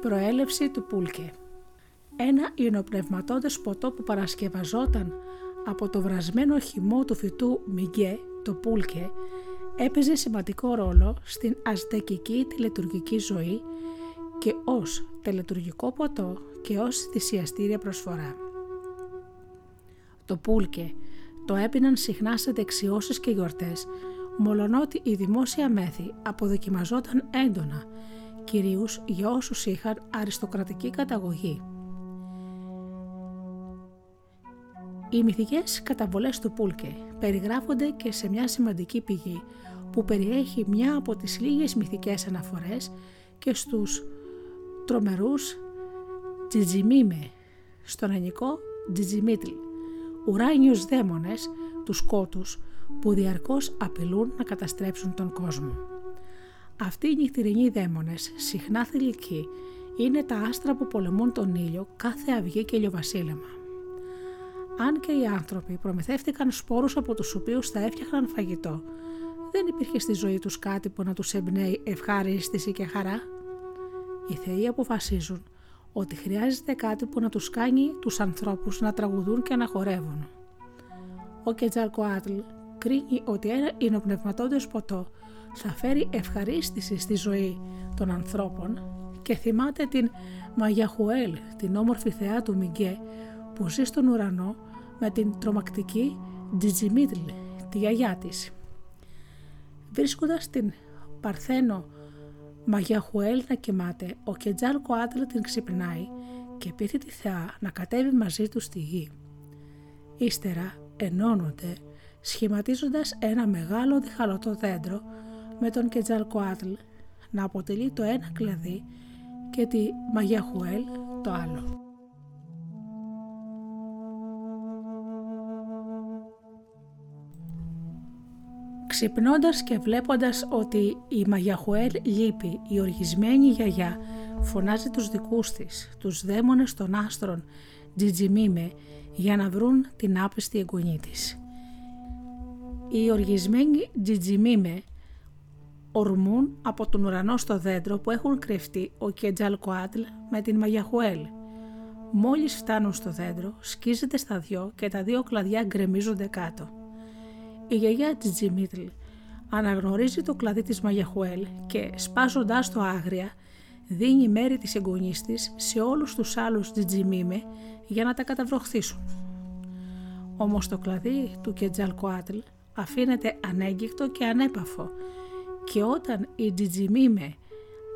Προέλευση του πούλκε Ένα υνοπνευματώδες ποτό που παρασκευαζόταν από το βρασμένο χυμό του φυτού Μιγκέ, το πούλκε, έπαιζε σημαντικό ρόλο στην αζτεκική τηλετουργική ζωή και ως τελετουργικό ποτό και ως θυσιαστήρια προσφορά. Το πούλκε το έπιναν συχνά σε δεξιώσεις και γιορτές, μολονότι η δημόσια μέθη αποδοκιμαζόταν έντονα, κυρίως για όσους είχαν αριστοκρατική καταγωγή. Οι μυθικές καταβολές του Πούλκε περιγράφονται και σε μια σημαντική πηγή που περιέχει μια από τις λίγες μυθικές αναφορές και στους τρομερούς Τζιτζιμίμε, στον ελληνικό Τζιτζιμίτλ, ουράνιους δαίμονες, τους κότους που διαρκώς απειλούν να καταστρέψουν τον κόσμο. Αυτοί οι νυχτηρινοί δαίμονες, συχνά θηλυκοί, είναι τα άστρα που πολεμούν τον ήλιο κάθε αυγή και ηλιοβασίλεμα. Αν και οι άνθρωποι προμηθεύτηκαν σπόρους από τους οποίους θα έφτιαχναν φαγητό, δεν υπήρχε στη ζωή τους κάτι που να τους εμπνέει ευχαρίστηση και χαρά. Οι θεοί αποφασίζουν ότι χρειάζεται κάτι που να τους κάνει τους ανθρώπους να τραγουδούν και να χορεύουν. Ο Κετζαλκοάτλ κρίνει ότι ένα υνοπνευματώδες ποτό θα φέρει ευχαρίστηση στη ζωή των ανθρώπων και θυμάται την Μαγιαχουέλ, την όμορφη θεά του Μιγκέ που ζει στον ουρανό με την τρομακτική Τζιτζιμίτλ, τη γιαγιά της. Βρίσκοντας την Παρθένο Μαγιαχουέλ να κοιμάται, ο Κετζάλ Κοάτλ την ξυπνάει και πείθει τη θεά να κατέβει μαζί του στη γη. Ύστερα ενώνονται σχηματίζοντας ένα μεγάλο διχαλωτό δέντρο με τον Κετζαλκοάτλ να αποτελεί το ένα κλαδί και τη Μαγιαχουέλ το άλλο. Ξυπνώντας και βλέποντας ότι η Μαγιαχουέλ λείπει, η οργισμένη γιαγιά φωνάζει τους δικούς της, τους δαίμονες των άστρων, Τζιτζιμίμε, για να βρουν την άπιστη εγγονή της. Οι οργισμένοι Τζιτζιμίμε ορμούν από τον ουρανό στο δέντρο που έχουν κρυφτεί ο Κετζαλκοάτλ με την Μαγιαχουέλ. Μόλις φτάνουν στο δέντρο, σκίζεται στα δυο και τα δύο κλαδιά γκρεμίζονται κάτω. Η γιαγιά της Τζιμίτλ αναγνωρίζει το κλαδί της Μαγιαχουέλ και σπάζοντάς το άγρια δίνει μέρη της εγγονής της σε όλους τους άλλους Τζιτζιμίμε για να τα καταβροχθήσουν. Όμως το κλαδί του Κετζαλκοάτλ αφήνεται ανέγκυκτο και ανέπαφο και όταν οι Τζιτζιμίμε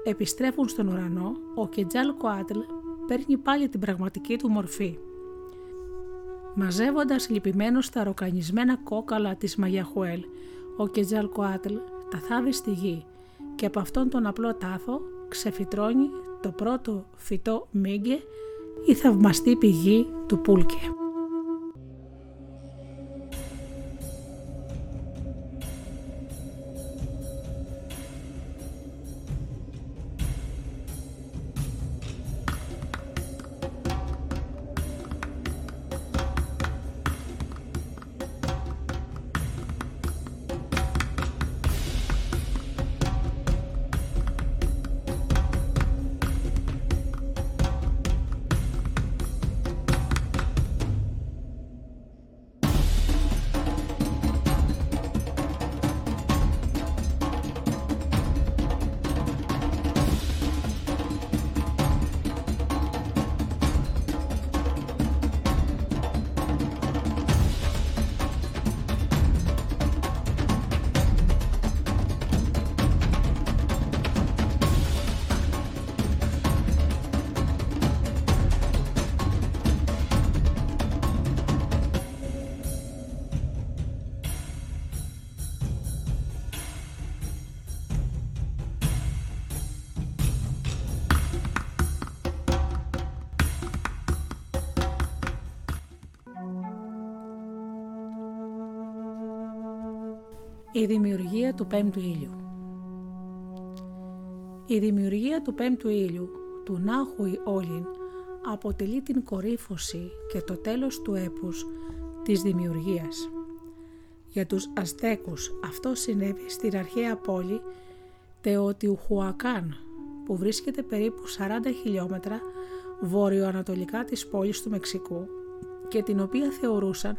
επιστρέφουν στον ουρανό, ο Κετζαλκοάτλ παίρνει πάλι την πραγματική του μορφή. Μαζεύοντας λυπημένους τα ροκανισμένα κόκαλα της Μαγιαχουέλ, ο Κετζαλκοάτλ τα θάβει στη γη και από αυτόν τον απλό τάφο ξεφυτρώνει το πρώτο φυτό μίγκε η θαυμαστή πηγή του πούλκε. Η δημιουργία του πέμπτου ήλιου Η δημιουργία του πέμπτου ήλιου, του Νάχουι Όλιν, αποτελεί την κορύφωση και το τέλος του έπους της δημιουργίας. Για τους Αζτέκους αυτό συνέβη στην αρχαία πόλη Τεοτιουχουακάν, που βρίσκεται περίπου 40 χιλιόμετρα βόρειο-ανατολικά της πόλης του Μεξικού και την οποία θεωρούσαν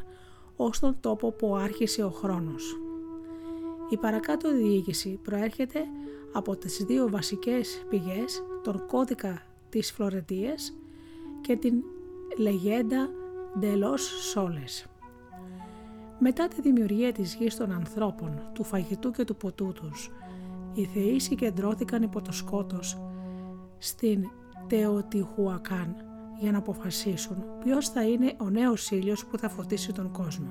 ως τον τόπο που άρχισε ο χρόνος. Η παρακάτω διοίκηση προέρχεται από τις δύο βασικές πηγές, τον κώδικα της Φλωρετίας και την λεγέντα Ντελός Σόλες. Μετά τη δημιουργία της γης των ανθρώπων, του φαγητού και του ποτού τους, οι θεοί συγκεντρώθηκαν υπό το σκότος στην Τεοτιχουακάν για να αποφασίσουν ποιος θα είναι ο νέος ήλιος που θα φωτίσει τον κόσμο.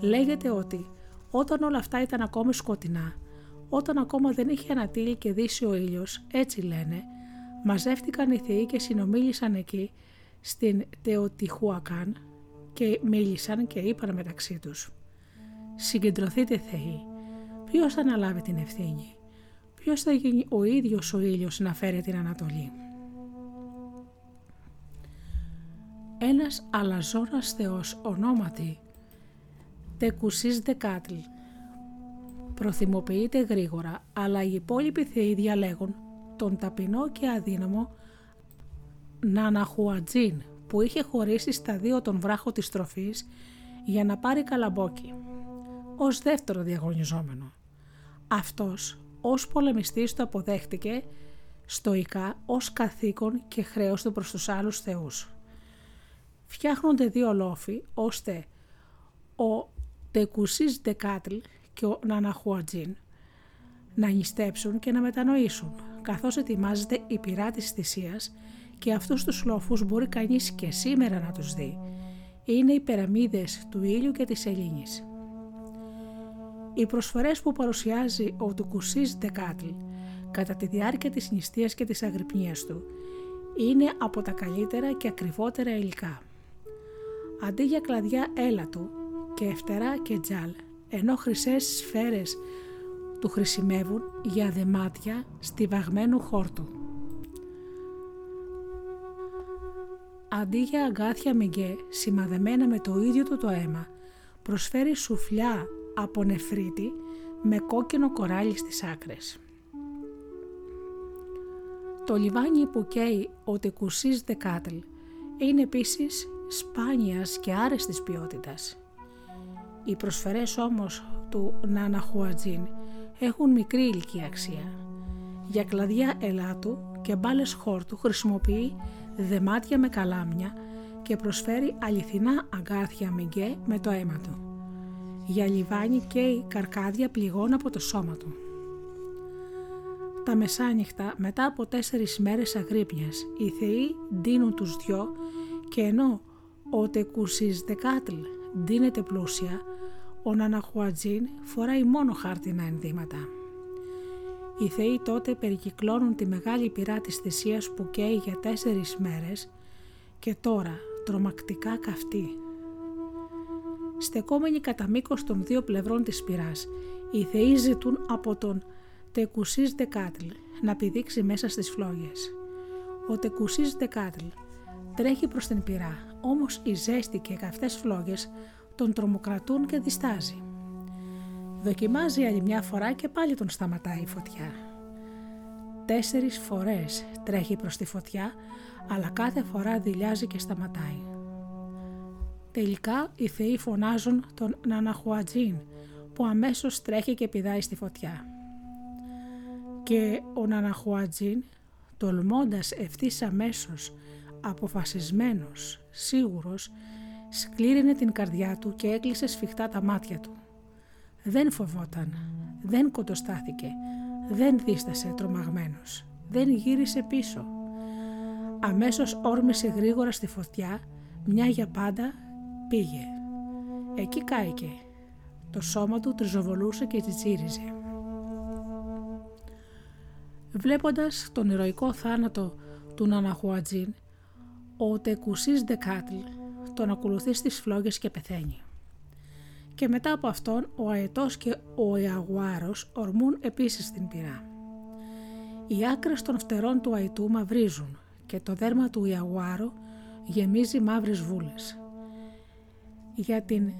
Λέγεται ότι όταν όλα αυτά ήταν ακόμη σκοτεινά, όταν ακόμα δεν είχε ανατείλει και δύσει ο ήλιος, έτσι λένε, μαζεύτηκαν οι θεοί και συνομίλησαν εκεί στην Τεοτιχουακάν και μίλησαν και είπαν μεταξύ τους «Συγκεντρωθείτε θεοί, ποιος θα αναλάβει την ευθύνη, ποιος θα γίνει ο ίδιος ο ήλιος να φέρει την Ανατολή». Ένας αλαζόρας θεός ονόματι Τεκουσής Δεκάτλ προθυμοποιείται γρήγορα, αλλά οι υπόλοιποι θεοί διαλέγουν τον ταπεινό και αδύναμο Ναναχουατζίν που είχε χωρίσει στα δύο τον βράχο της τροφής για να πάρει καλαμπόκι, ως δεύτερο διαγωνιζόμενο. Αυτός ως πολεμιστής το αποδέχτηκε στοικά ως καθήκον και χρέος του προς τους άλλους θεούς. Φτιάχνονται δύο λόφοι ώστε ο Τεκουσής Δεκάτλ και ο Ναναχουατζίν να νηστέψουν και να μετανοήσουν, καθώς ετοιμάζεται η πυρά της θυσίας και αυτούς τους λόφους μπορεί κανείς και σήμερα να τους δει. Είναι οι περαμίδες του ήλιου και της Ελλήνης. Οι προσφορές που παρουσιάζει ο Τουκουσής Δεκάτλ κατά τη διάρκεια της νηστείας και της αγρυπνίας του είναι από τα καλύτερα και ακριβότερα υλικά. Αντί για κλαδιά έλατου και φτερά και τζάλ, ενώ χρυσές σφαίρες του χρησιμεύουν για δεμάτια στιβαγμένου χόρτου. Αντί για αγκάθια μηγκέ σημαδεμένα με το ίδιο του το αίμα, προσφέρει σουφλιά από νεφρίτη με κόκκινο κοράλι στις άκρες. Το λιβάνι που καίει ο τεκουσής δεκάτλ είναι επίσης σπάνιας και άρεστης ποιότητας. Οι προσφερές όμως του Νάνα Χουατζίν έχουν μικρή ηλική αξία. Για κλαδιά ελάτου και μπάλες χόρτου χρησιμοποιεί δεμάτια με καλάμια και προσφέρει αληθινά αγκάθια μηγκέ με το αίμα του. Για λιβάνι και η καρκάδια πληγών από το σώμα του. Τα μεσάνυχτα μετά από τέσσερις μέρες αγρύπνιας οι θεοί ντύνουν τους δυο και ενώ ο Τεκούσις Δεκάτλ ντύνεται πλούσια, ο Ναναχουατζίν φοράει μόνο χάρτινα ενδύματα. Οι θεοί τότε περικυκλώνουν τη μεγάλη πυρά της θυσίας που καίει για τέσσερις μέρες και τώρα τρομακτικά καυτή. Στεκόμενοι κατά μήκος των δύο πλευρών της πυράς, οι θεοί ζητούν από τον Τεκουσής Δεκάτλ να πηδήξει μέσα στις φλόγες. Ο Τεκουσής Δεκάτλ τρέχει προς την πυρά, όμως η ζέστη και καυτές φλόγες τον τρομοκρατούν και διστάζει. Δοκιμάζει άλλη μια φορά και πάλι τον σταματάει η φωτιά. Τέσσερις φορές τρέχει προς τη φωτιά, αλλά κάθε φορά δηλιάζει και σταματάει. Τελικά οι θεοί φωνάζουν τον Ναναχουατζίν, που αμέσως τρέχει και πηδάει στη φωτιά. Και ο Ναναχουατζίν, τολμώντας ευθύς αμέσως, αποφασισμένος, σίγουρος, σκλήρινε την καρδιά του και έκλεισε σφιχτά τα μάτια του. Δεν φοβόταν, δεν κοντοστάθηκε, δεν δίστασε τρομαγμένος, δεν γύρισε πίσω. Αμέσως όρμησε γρήγορα στη φωτιά, μια για πάντα πήγε. Εκεί κάηκε. Το σώμα του τριζοβολούσε και τσιτσίριζε. Βλέποντας τον ηρωικό θάνατο του Ναναχουατζίν, ο Τεκουσής Δεκάτλ τον ακολουθεί στις φλόγες και πεθαίνει και μετά από αυτόν ο αετός και ο ιαγουάρος ορμούν επίσης την πυρά. Οι άκρες των φτερών του αετού μαυρίζουν και το δέρμα του ιαγουάρου γεμίζει μαύρες βούλες. Για την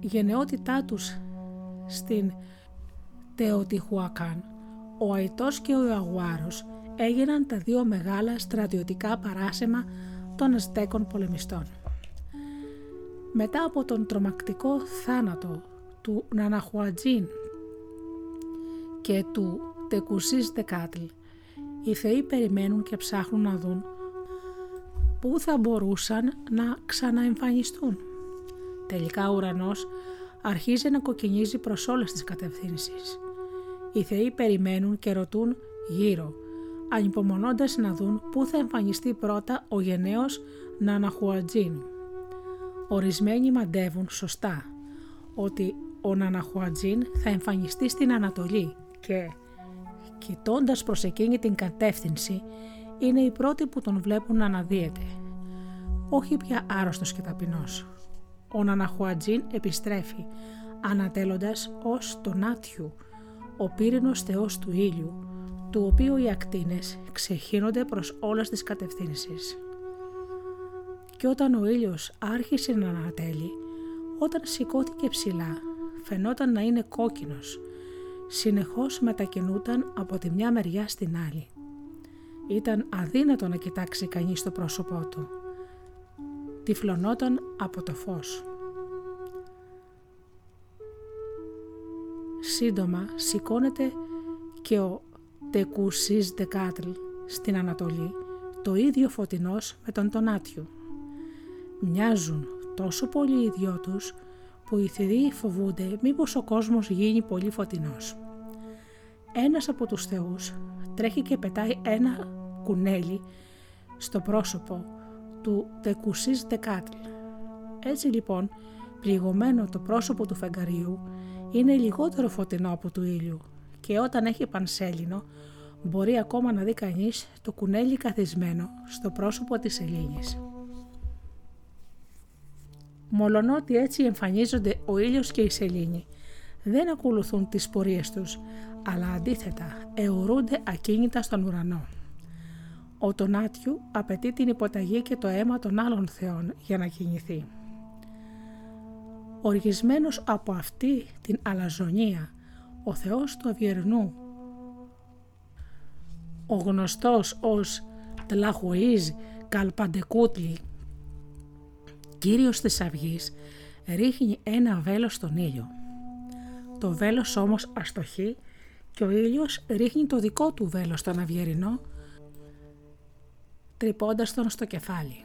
γενναιότητά τους στην Τεοτιχουακάν, ο Αϊτός και ο Ιαγουάρος έγιναν τα δύο μεγάλα στρατιωτικά παράσεμα των Αζτέκων πολεμιστών. Μετά από τον τρομακτικό θάνατο του Ναναχουατζίν και του Τεκουσίς Δεκάτλ, οι θεοί περιμένουν και ψάχνουν να δουν πού θα μπορούσαν να ξαναεμφανιστούν. Τελικά ο ουρανός αρχίζει να κοκκινίζει προς όλες τις κατευθύνσεις. Οι θεοί περιμένουν και ρωτούν γύρω, ανυπομονώντας να δουν πού θα εμφανιστεί πρώτα ο γενναίος Ναναχουατζίν. Ορισμένοι μαντεύουν σωστά ότι ο Ναναχουατζίν θα εμφανιστεί στην Ανατολή και κοιτώντας προς εκείνη την κατεύθυνση είναι οι πρώτοι που τον βλέπουν να αναδύεται. Όχι πια άρρωστος και ταπεινός. Ο Ναναχουατζίν επιστρέφει ανατέλλοντας ως τον Άτιου, ο πύρινος θεός του ήλιου, του οποίου οι ακτίνες ξεχύνονται προς όλες τις κατευθύνσεις. Και όταν ο ήλιος άρχισε να ανατέλει, όταν σηκώθηκε ψηλά, φαινόταν να είναι κόκκινος, συνεχώς μετακινούταν από τη μια μεριά στην άλλη. Ήταν αδύνατο να κοιτάξει κανείς το πρόσωπό του. Τυφλωνόταν από το φως. Σύντομα σηκώνεται και ο Τεκούσις Δεκάτλ στην Ανατολή, το ίδιο φωτεινός με τον Τονάτιου. Μοιάζουν τόσο πολύ οι δυο τους που οι θηροί φοβούνται μήπως ο κόσμος γίνει πολύ φωτεινός. Ένας από τους θεούς τρέχει και πετάει ένα κουνέλι στο πρόσωπο του Τεκουσής Δεκάτλ. Έτσι λοιπόν, πληγωμένο το πρόσωπο του φεγγαριού είναι λιγότερο φωτεινό από του ήλιου και όταν έχει πανσέλινο μπορεί ακόμα να δει κανείς το κουνέλι καθισμένο στο πρόσωπο της Ελλήνης. Μολονότι έτσι εμφανίζονται ο ήλιος και η σελήνη, δεν ακολουθούν τις πορείες τους, αλλά αντίθετα αιωρούνται ακίνητα στον ουρανό. Ο Τονάτιου απαιτεί την υποταγή και το αίμα των άλλων θεών για να κινηθεί. Οργισμένος από αυτή την αλαζονία, ο θεός του Αυγερνού, ο γνωστός ως Τλαχουίζ Καλπαντεκούτλι, κύριος της αυγής, ρίχνει ένα βέλος στον ήλιο. Το βέλος όμως αστοχεί και ο ήλιος ρίχνει το δικό του βέλος στον αυγερινό, τρυπώντας τον στο κεφάλι.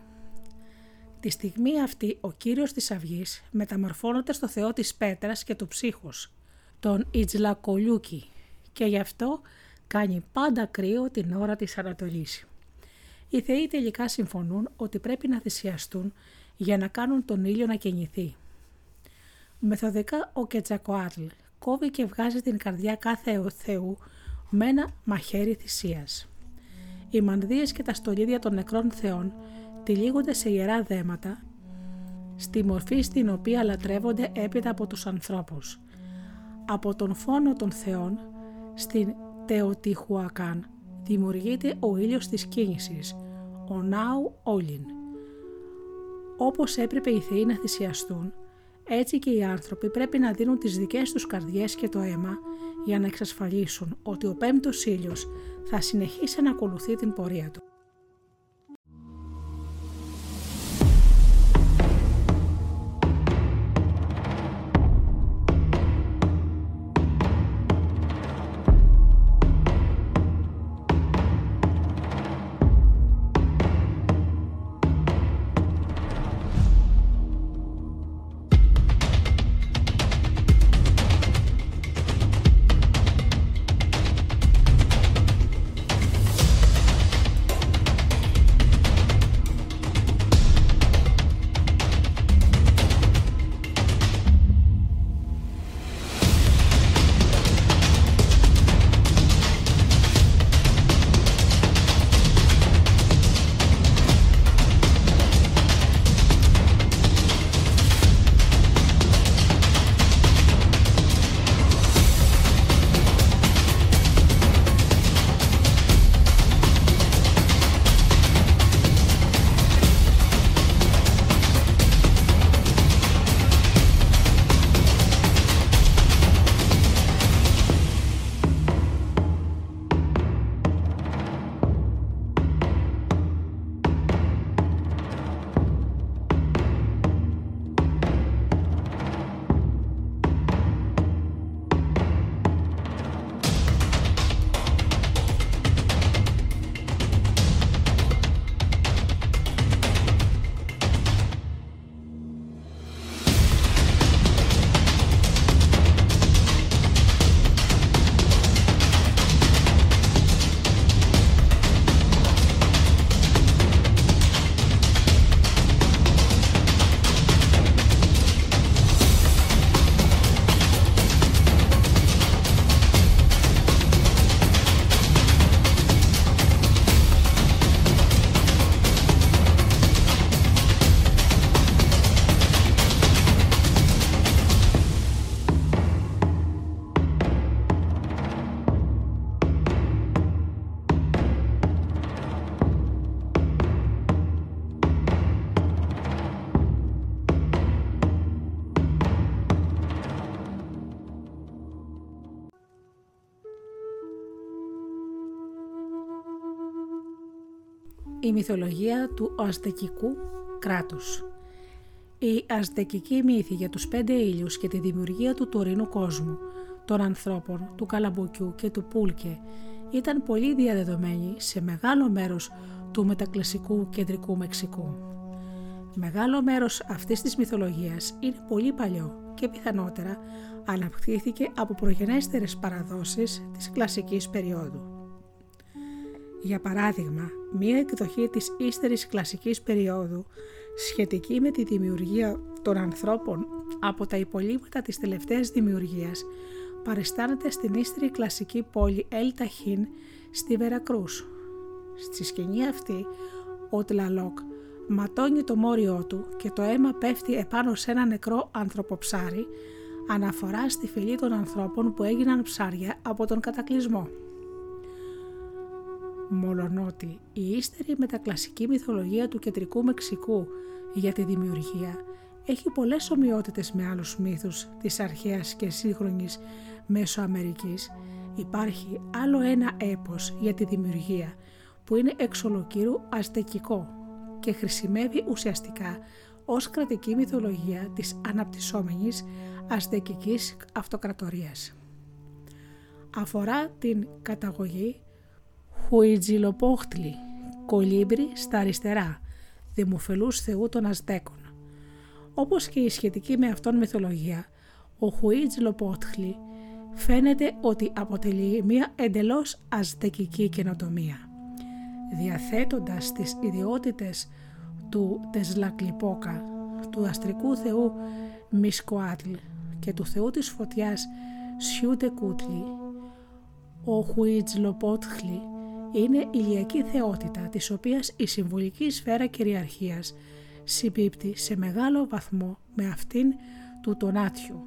Τη στιγμή αυτή ο κύριος της αυγής μεταμορφώνεται στο θεό της πέτρας και του ψύχους, τον Ιτζλακολιούκι και γι' αυτό κάνει πάντα κρύο την ώρα της Ανατολής. Οι θεοί τελικά συμφωνούν ότι πρέπει να θυσιαστούν για να κάνουν τον ήλιο να κινηθεί. Μεθοδικά ο Κετσακοάτλ κόβει και βγάζει την καρδιά κάθε θεού με ένα μαχαίρι θυσίας. Οι μανδύες και τα στολίδια των νεκρών θεών τυλίγονται σε ιερά δέματα, στη μορφή στην οποία λατρεύονται έπειτα από τους ανθρώπους. Από τον φόνο των θεών, στην Τεοτιχουακάν, δημιουργείται ο ήλιος της κίνησης, ο Νάου Όλιν. Όπως έπρεπε οι θεοί να θυσιαστούν, έτσι και οι άνθρωποι πρέπει να δίνουν τις δικές τους καρδιές και το αίμα για να εξασφαλίσουν ότι ο πέμπτος ήλιος θα συνεχίσει να ακολουθεί την πορεία του. Μυθολογία του αζτεκικού κράτους. Η αζτεκική μύθη για τους πέντε ήλιους και τη δημιουργία του τωρινού κόσμου, των ανθρώπων, του καλαμποκιού και του πούλκε ήταν πολύ διαδεδομένη σε μεγάλο μέρος του μετακλασικού κεντρικού Μεξικού. Μεγάλο μέρος αυτής της μυθολογίας είναι πολύ παλιό και πιθανότερα αναπτύχθηκε από προγενέστερες παραδόσεις της κλασικής περίοδου. Για παράδειγμα, μία εκδοχή της ύστερης κλασικής περίοδου σχετική με τη δημιουργία των ανθρώπων από τα υπολείμματα της τελευταίας δημιουργίας παριστάνεται στην ύστερη κλασική πόλη Ελ Ταχίν στη Βερακρούς. Στη σκηνή αυτή, ο Τλαλόκ ματώνει το μόριό του και το αίμα πέφτει επάνω σε ένα νεκρό ανθρωποψάρι αναφορά στη φυλή των ανθρώπων που έγιναν ψάρια από τον κατακλυσμό. Μολονότι η ύστερη μετακλασική μυθολογία του κεντρικού Μεξικού για τη δημιουργία έχει πολλές ομοιότητες με άλλους μύθους της αρχαίας και σύγχρονης Μέσο-Αμερικής, υπάρχει άλλο ένα έπος για τη δημιουργία που είναι εξ ολοκύρου αστεκικό και χρησιμεύει ουσιαστικά ως κρατική μυθολογία της αναπτυσσόμενης αστεκικής αυτοκρατορίας. Αφορά την καταγωγή Χουιτζιλοπόχτλη, κολύμπρι στα αριστερά, δημοφελούς θεού των Αζτέκων. Όπως και η σχετική με αυτόν μυθολογία, ο Χουιτζιλοπόχτλη φαίνεται ότι αποτελεί μια εντελώς αζτεκική καινοτομία. Διαθέτοντας τις ιδιότητες του Τεσλακλιπόκα, του αστρικού θεού Μισκοάτλ και του θεού της φωτιάς Σιούτε Κούτλι, ο Χουιτζλοπότχλι είναι ηλιακή θεότητα της οποίας η συμβολική σφαίρα κυριαρχίας συμπίπτει σε μεγάλο βαθμό με αυτήν του Τονάτιου.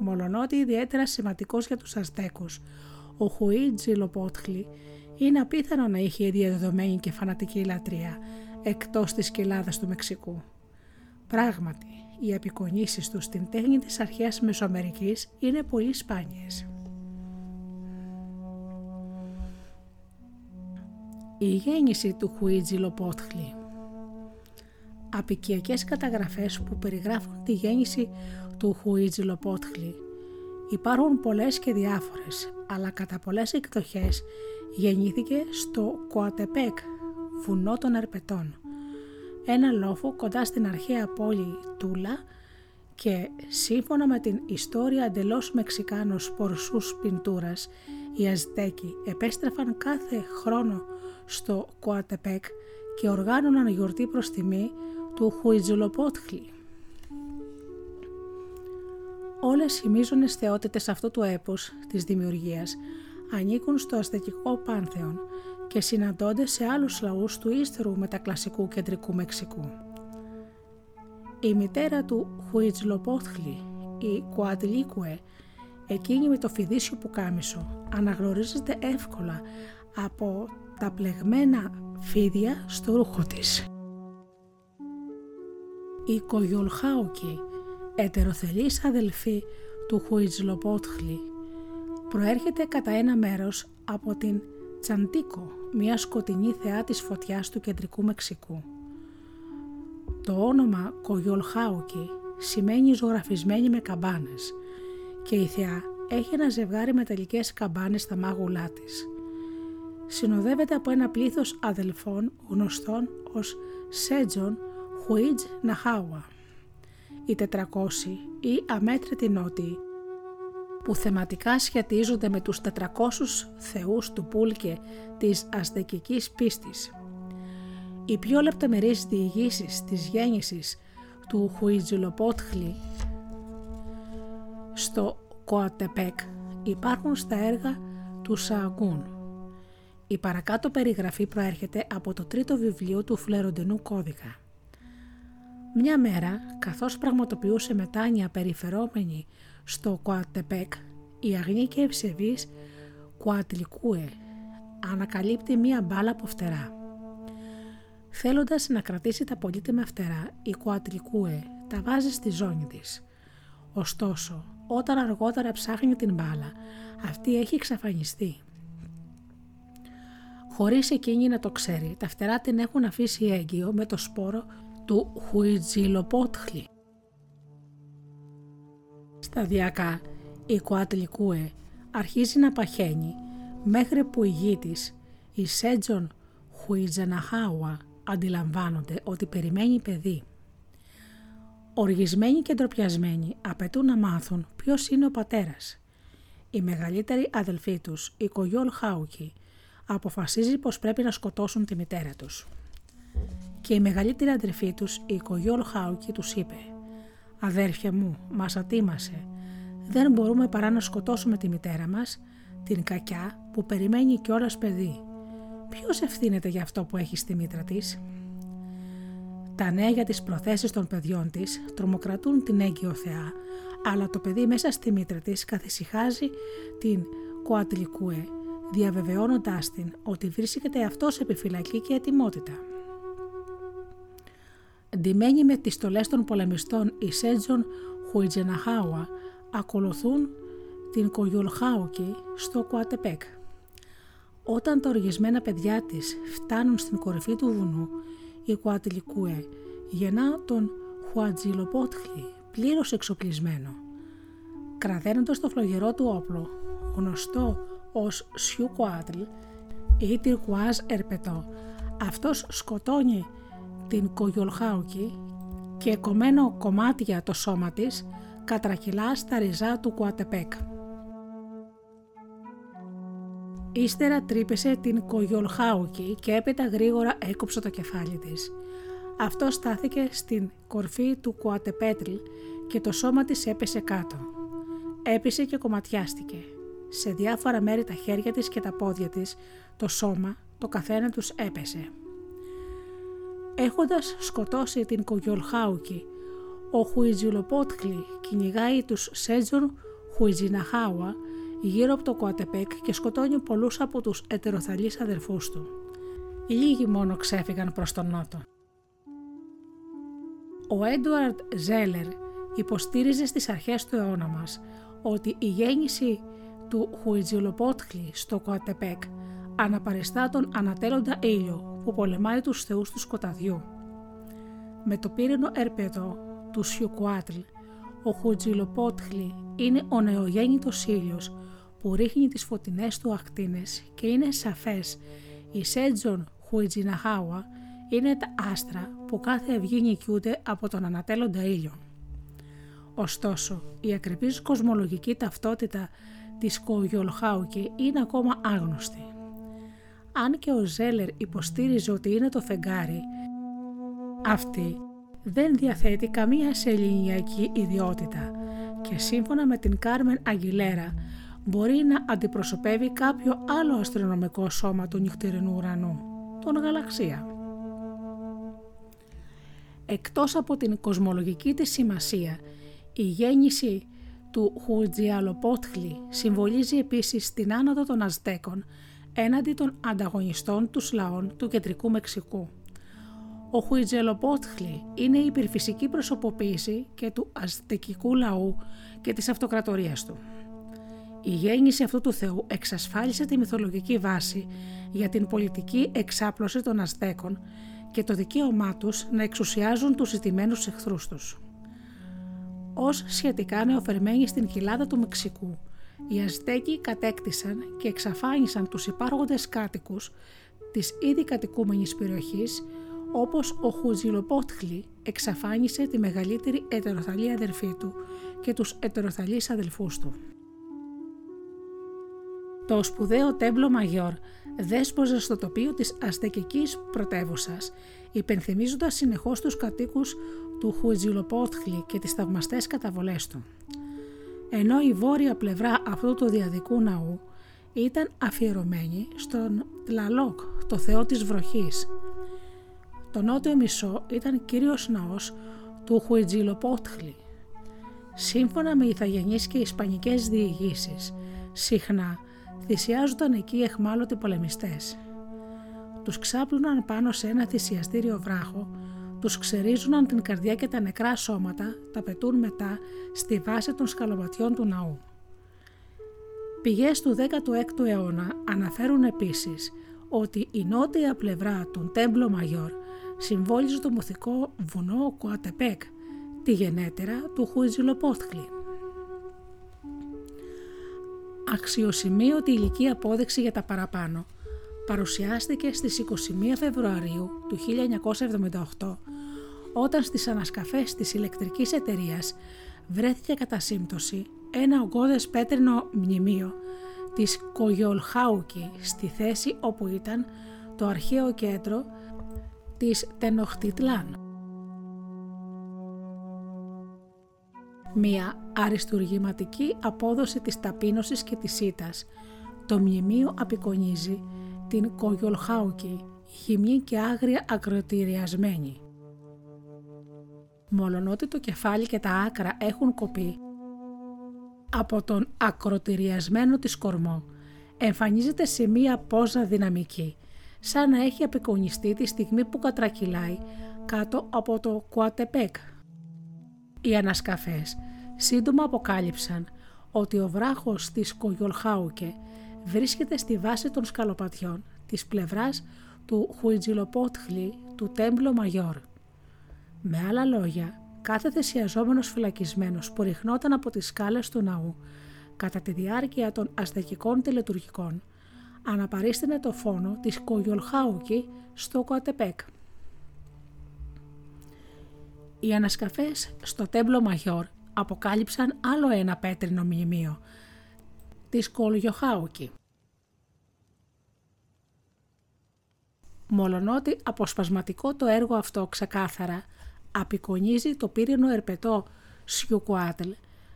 Μολονότι ιδιαίτερα σημαντικός για τους Αζτέκους, ο Χουιτζλοπότχλι είναι απίθανο να είχε διαδεδομένη και φανατική λατρεία εκτός της κοιλάδας του Μεξικού. Πράγματι, οι απεικονίσεις τους στην τέχνη της αρχαίας Μεσοαμερικής είναι πολύ σπάνιες. Η γέννηση του Χουίτζι Λοπότχλη. Απικιακές καταγραφές που περιγράφουν τη γέννηση του Χουίτζι Λοπότχλη. Υπάρχουν πολλές και διάφορες, αλλά κατά πολλές εκδοχές γεννήθηκε στο Κοατεπέκ, βουνό των Ερπετών, ένα λόφο κοντά στην αρχαία πόλη Τούλα και σύμφωνα με την ιστορία εντελώς Μεξικάνος πορσούς πιντούρας, οι Αζτέκοι επέστρεφαν κάθε χρόνο στο Κοατεπέκ και οργάνωναν γιορτή προς τιμή του Χουιτζουλοπότχλη. Όλες οι μείζονες θεότητες αυτού του έπους της δημιουργίας ανήκουν στο αστεκικό πάνθεον και συναντώνται σε άλλους λαούς του ύστερου μετακλασικού κεντρικού Μεξικού. Η μητέρα του Χουιτσλοπόθλι, η Κουατλίκουε, εκείνη με το φιδίσιο που κάμισο, αναγνωρίζεται εύκολα από τα πλεγμένα φίδια στο ρούχο της. Η Κογιολχάουκη, ετεροθελής αδελφή του Χουιτσλοπότχλι, προέρχεται κατά ένα μέρος από την Τσαντίκο, μια σκοτεινή θεά της φωτιάς του κεντρικού Μεξικού. Το όνομα Κογιολχάουκι σημαίνει ζωγραφισμένη με καμπάνες και η θεά έχει ένα ζευγάρι μεταλλικές καμπάνες στα μάγουλά της. Συνοδεύεται από ένα πλήθος αδελφών γνωστών ως Σέτζον Χουίτζ Ναχάουα. Οι 400 ή αμέτρητοι νότιοι που θεματικά σχετίζονται με τους 400 θεούς του Πούλκε της αστεκικής πίστης. Οι πιο λεπτομερείς διηγήσεις της γέννησης του Χουιτζουλοπότχλη στο Κοατεπέκ υπάρχουν στα έργα του Σαγκούν. Η παρακάτω περιγραφή προέρχεται από το τρίτο βιβλίο του Φλεροντινού Κώδικα. Μια μέρα, καθώς πραγματοποιούσε μετάνοια περιφερόμενη στο Κουατεπέκ, η αγνή και ευσεβής Κουατλικούε ανακαλύπτει μία μπάλα από φτερά. Θέλοντας να κρατήσει τα πολύτιμα φτερά, η Κουατλικούε τα βάζει στη ζώνη της. Ωστόσο, όταν αργότερα ψάχνει την μπάλα, αυτή έχει εξαφανιστεί. Χωρίς εκείνη να το ξέρει, τα φτερά την έχουν αφήσει έγκυο με το σπόρο του Χουιτζιλοπότχλη. Σταδιακά η Κουάτλικούε αρχίζει να παχαίνει μέχρι που η γη της, η Σέτζον Χουιτζαναχάουα, αντιλαμβάνονται ότι περιμένει παιδί. Οργισμένοι και ντροπιασμένοι απαιτούν να μάθουν ποιος είναι ο πατέρας. Η μεγαλύτερη αδελφή τους, η Κογιόλ Χάουκη, αποφασίζει πως πρέπει να σκοτώσουν τη μητέρα τους. Και η μεγαλύτερη αδελφή τους, η Κογιόλ Χάουκη, τους είπε «Αδέρφια μου, μας ατίμασε. Δεν μπορούμε παρά να σκοτώσουμε τη μητέρα μας, την κακιά που περιμένει κιόλας παιδί. Ποιος ευθύνεται για αυτό που έχει στη μήτρα της» Τα νέα για τις προθέσεις των παιδιών της τρομοκρατούν την έγκυο θεά, αλλά το παιδί μέσα στη μήτρα της καθησυχάζει την Κοατλικούε, διαβεβαιώνοντάς την ότι βρίσκεται αυτός σε επιφυλακή και ετοιμότητα. Ντυμένοι με τις στολές των πολεμιστών οι Σέτζον Χουιτζεναχάουα ακολουθούν την Κογιολχάουκη στο Κουατεπέκ. Όταν τα οργισμένα παιδιά της φτάνουν στην κορυφή του βουνού, η Κουατλικούε γεννά τον Χουατζιλοπότχλη πλήρως εξοπλισμένο. Κραδένοντας το φλογερό του όπλο, γνωστό ως Σιουκουάτλ ή Τυρκουάζ Ερπετό, αυτός σκοτώνει την Κογιολχάουκη και κομμένο κομμάτια το σώμα της κατρακυλά στα ριζά του Κουατεπέκ. Ύστερα τρύπησε την Κογιολχάουκη και έπειτα γρήγορα έκοψε το κεφάλι της. Αυτό στάθηκε στην κορφή του Κουατεπέτλ και το σώμα της έπεσε κάτω. Έπεισε και κομματιάστηκε. Σε διάφορα μέρη τα χέρια της και τα πόδια της, το σώμα, το καθένα τους έπεσε. Έχοντας σκοτώσει την Κογιολχάουκη, ο Χουιτζιλοπότχλη κυνηγάει τους Σέτζον Χουιτζιναχάουα γύρω από το Κοατεπέκ και σκοτώνει πολλούς από τους ετεροθαλείς αδερφούς του. Λίγοι μόνο ξέφυγαν προς τον νότο. Ο Έντουαρτ Ζέλερ υποστήριζε στις αρχές του αιώνα μας ότι η γέννηση του Χουιτζιλοπότχλη στο Κοατεπέκ αναπαριστά τον ανατέλλοντα ήλιο που πολεμάει τους θεούς του σκοταδιού. Με το πύρινο ερπεδό του Σιουκουάτλ, ο Χουτζιλοπότχλη είναι ο νεογέννητος ήλιος που ρίχνει τις φωτεινές του ακτίνες και είναι σαφές η Σέτζον Χουιτζιναχάουα είναι τα άστρα που κάθε ευγή νικιούνται από τον ανατέλλοντα ήλιο. Ωστόσο, η ακριβής κοσμολογική ταυτότητα της Κογιολχάουκη είναι ακόμα άγνωστη. Αν και ο Ζέλερ υποστήριζε ότι είναι το φεγγάρι, αυτή δεν διαθέτει καμία σεληνιακή ιδιότητα και σύμφωνα με την Κάρμεν Αγγιλέρα μπορεί να αντιπροσωπεύει κάποιο άλλο αστρονομικό σώμα του νυχτερινού ουρανού, τον γαλαξία. Εκτός από την κοσμολογική της σημασία, η γέννηση του Χουτζιαλοπότχλη συμβολίζει επίσης την άνοδο των Αζτέκων έναντι των ανταγωνιστών τους λαών του κεντρικού Μεξικού. Ο Χουιτζελοπότχλη είναι η υπερφυσική προσωποποίηση και του αζτεκικού λαού και της αυτοκρατορίας του. Η γέννηση αυτού του θεού εξασφάλισε τη μυθολογική βάση για την πολιτική εξάπλωση των Αζτέκων και το δικαίωμά τους να εξουσιάζουν τους ζητημένους εχθρούς τους. Ως σχετικά νεοφερμένοι στην κοιλάδα του Μεξικού, οι Αζτέκοι κατέκτησαν και εξαφάνισαν τους υπάρχοντες κάτοικους της ήδη κατοικούμενης περιοχής όπως ο Χουζιλοπότχλη εξαφάνισε τη μεγαλύτερη ετεροθαλή αδερφή του και τους ετεροθαλείς αδελφούς του. Το σπουδαίο τέμπλο Μαγιόρ δέσποζε στο τοπίο της αστεκικής πρωτεύουσας, υπενθυμίζοντας συνεχώς τους κατοίκους του Χουιτζιλοπότχλη και τις θαυμαστές καταβολές του. Ενώ η βόρεια πλευρά αυτού του διαδικού ναού ήταν αφιερωμένη στον Τλαλόκ, το θεό της βροχής. Το νότιο μισό ήταν κύριος ναός του Χουιτζιλοπότχλη. Σύμφωνα με ηθαγενείς και ισπανικές διηγήσεις, συχνά θυσιάζονταν εκεί εχμάλωτοι πολεμιστές. Τους ξάπλωναν πάνω σε ένα θυσιαστήριο βράχο, τους ξερίζουναν την καρδιά και τα νεκρά σώματα, τα πετούν μετά στη βάση των σκαλοπατιών του ναού. Πηγές του 16ου αιώνα αναφέρουν επίσης ότι η νότια πλευρά του Τέμπλο Μαγιόρ συμβόλιζε το μουθικό βουνό Κουατεπέκ, τη γενέτερα του Χουιτζιλοπόθχλη. Αξιοσημείωτη ηλική απόδειξη για τα παραπάνω παρουσιάστηκε στις 21 Φεβρουαρίου του 1978 όταν στις ανασκαφές της ηλεκτρικής εταιρείας βρέθηκε κατά σύμπτωση ένα ογκώδες πέτρινο μνημείο της Κογιολχάουκη στη θέση όπου ήταν το αρχαίο κέντρο της Τενοχτιτλάν. Μία αριστουργηματική απόδοση της ταπείνωσης και της ήτας. Το μνημείο απεικονίζει την Κογιολχάουκη, χυμνή και άγρια ακροτηριασμένη. Μολονότι το κεφάλι και τα άκρα έχουν κοπεί από τον ακροτηριασμένο της κορμό, εμφανίζεται σε μία πόζα δυναμική, σαν να έχει απεικονιστεί τη στιγμή που κατρακυλάει κάτω από το Κουατεπέκ. Οι ανασκαφές σύντομα αποκάλυψαν ότι ο βράχος της Κογιολχάουκε βρίσκεται στη βάση των σκαλοπατιών της πλευράς του Χουιτζιλοπότχλη του Τέμπλο Μαγιόρ. Με άλλα λόγια, κάθε θεσιαζόμενος φυλακισμένος που ριχνόταν από τις σκάλες του ναού κατά τη διάρκεια των αστεκικών τελετουργικών αναπαρίστηνε το φόνο της Κογιολχάουκη στο Κοατεπέκ. Οι ανασκαφές στο Τέμπλο Μαγιόρ αποκάλυψαν άλλο ένα πέτρινο μνημείο της Κολγιοχάουκη. Μολονότι αποσπασματικό το έργο αυτό ξεκάθαρα απεικονίζει το πύρινο ερπετό Σιουκουάτλ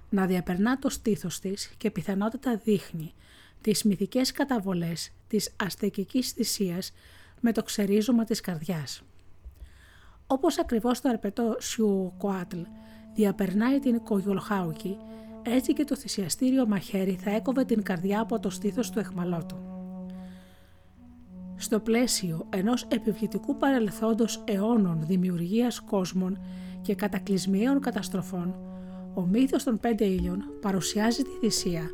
να διαπερνά το στήθος της και πιθανότητα δείχνει τις μυθικές καταβολές της αστεκικής θυσίας με το ξερίζωμα της καρδιάς. Όπως ακριβώς το ερπετό Σιουκουάτλ διαπερνάει την Κογιολχάουκη, έτσι και το θυσιαστήριο μαχαίρι θα έκοβε την καρδιά από το στήθος του εχμαλώτου. Στο πλαίσιο ενός επιβλητικού παρελθόντος αιώνων δημιουργίας κόσμων και κατακλυσμιαίων καταστροφών, ο μύθος των πέντε ήλιων παρουσιάζει τη θυσία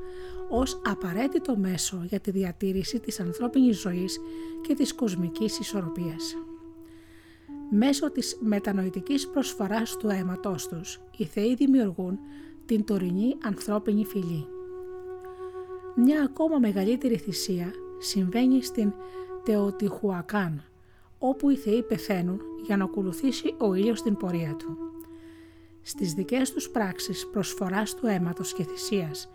ως απαραίτητο μέσο για τη διατήρηση της ανθρώπινης ζωής και της κοσμικής ισορροπίας. Μέσω της μετανοητικής προσφοράς του αίματός τους, οι θεοί δημιουργούν την τωρινή ανθρώπινη φυλή. Μια ακόμα μεγαλύτερη θυσία συμβαίνει στην Τεοτιχουακάν, όπου οι θεοί πεθαίνουν για να ακολουθήσει ο ήλιος την πορεία του. Στις δικές τους πράξεις προσφοράς του αίματος και θυσίας,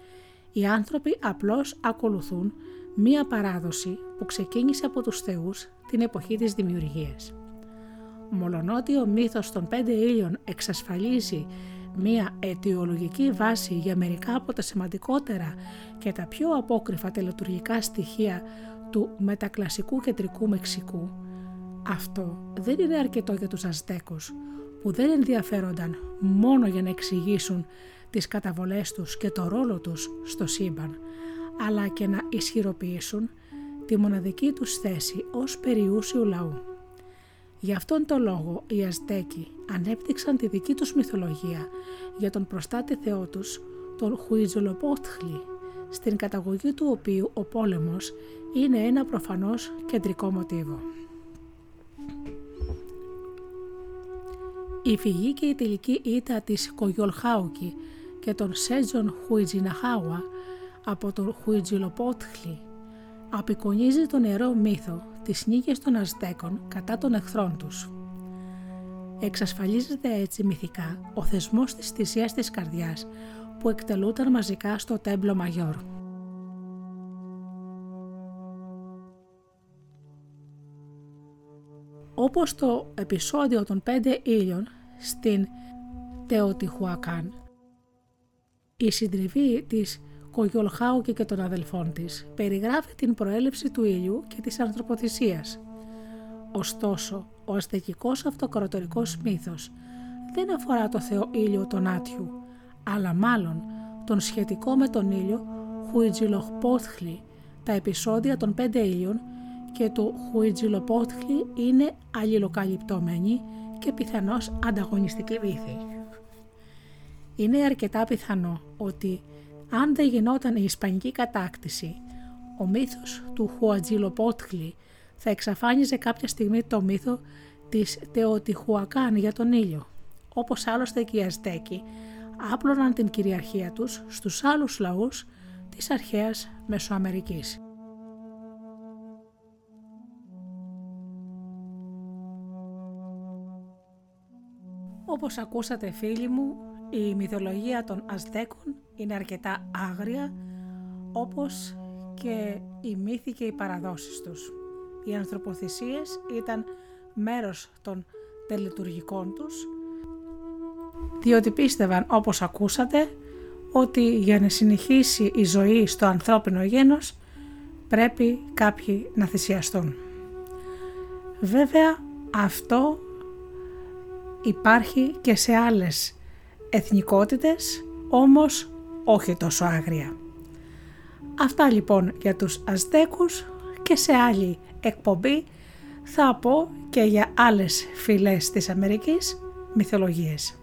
οι άνθρωποι απλώς ακολουθούν μία παράδοση που ξεκίνησε από τους θεούς την εποχή της δημιουργίας. Μολονότι ο μύθος των πέντε ήλιων εξασφαλίζει μία αιτιολογική βάση για μερικά από τα σημαντικότερα και τα πιο απόκριφα τελετουργικά στοιχεία του μετακλασικού κεντρικού Μεξικού. Αυτό δεν είναι αρκετό για τους Αζτέκους που δεν ενδιαφέρονταν μόνο για να εξηγήσουν τις καταβολές τους και το ρόλο τους στο σύμπαν, αλλά και να ισχυροποιήσουν τη μοναδική τους θέση ως περιούσιου λαού. Γι' αυτόν τον λόγο οι Αζτέκοι ανέπτυξαν τη δική τους μυθολογία για τον προστάτη θεό τους, τον Χουιτζολοπότχλη, στην καταγωγή του οποίου ο πόλεμος είναι ένα προφανώς κεντρικό μοτίβο. Η φυγή και η τελική ήττα της Κογιολχάουκη και των Σέτζον Χουιτζιναχάουα από τον Χουιτζιλοπότχλη απεικονίζει τον νερό μύθο της νίκης των Αζτέκων κατά των εχθρών τους. Εξασφαλίζεται έτσι μυθικά ο θεσμός της θυσίας της καρδιάς που εκτελούταν μαζικά στο Τέμπλο Μαγιόρ. Όπως το επεισόδιο των πέντε ήλιων στην Τεοτιχουακάν, η συντριβή της Κογιολχάουκη και των αδελφών της περιγράφει την προέλευση του ήλιου και της ανθρωποθυσίας. Ωστόσο, ο αστεκικός αυτοκρατορικός μύθος δεν αφορά το θεό ήλιο τον Άτιου, αλλά μάλλον τον σχετικό με τον ήλιο Χουιτζιλοχπότχλη, τα επεισόδια των πέντε ήλιων και του Χουιτζιλοπότχλη είναι αλληλοκαλυπτωμένοι και πιθανώς ανταγωνιστική βήθη. Είναι αρκετά πιθανό ότι αν δεν γινόταν η Ισπανική κατάκτηση, ο μύθος του Χουατζιλοπότχλη θα εξαφάνιζε κάποια στιγμή το μύθο της Τεοτιχουακάν για τον ήλιο. Όπως άλλωστε και οι Αζτέκοι άπλωναν την κυριαρχία τους στους άλλους λαούς της αρχαίας Μεσοαμερικής. Όπως ακούσατε φίλοι μου, η μυθολογία των Αζτέκων είναι αρκετά άγρια, όπως και οι μύθοι και οι παραδόσεις τους. Οι ανθρωποθυσίες ήταν μέρος των τελετουργικών τους, διότι πίστευαν όπως ακούσατε ότι για να συνεχίσει η ζωή στο ανθρώπινο γένος πρέπει κάποιοι να θυσιαστούν. Βέβαια αυτό υπάρχει και σε άλλες εθνικότητες, όμως όχι τόσο άγρια. Αυτά λοιπόν για τους Αζτέκους και σε άλλη εκπομπή θα πω και για άλλες φυλές της Αμερικής μυθολογίες.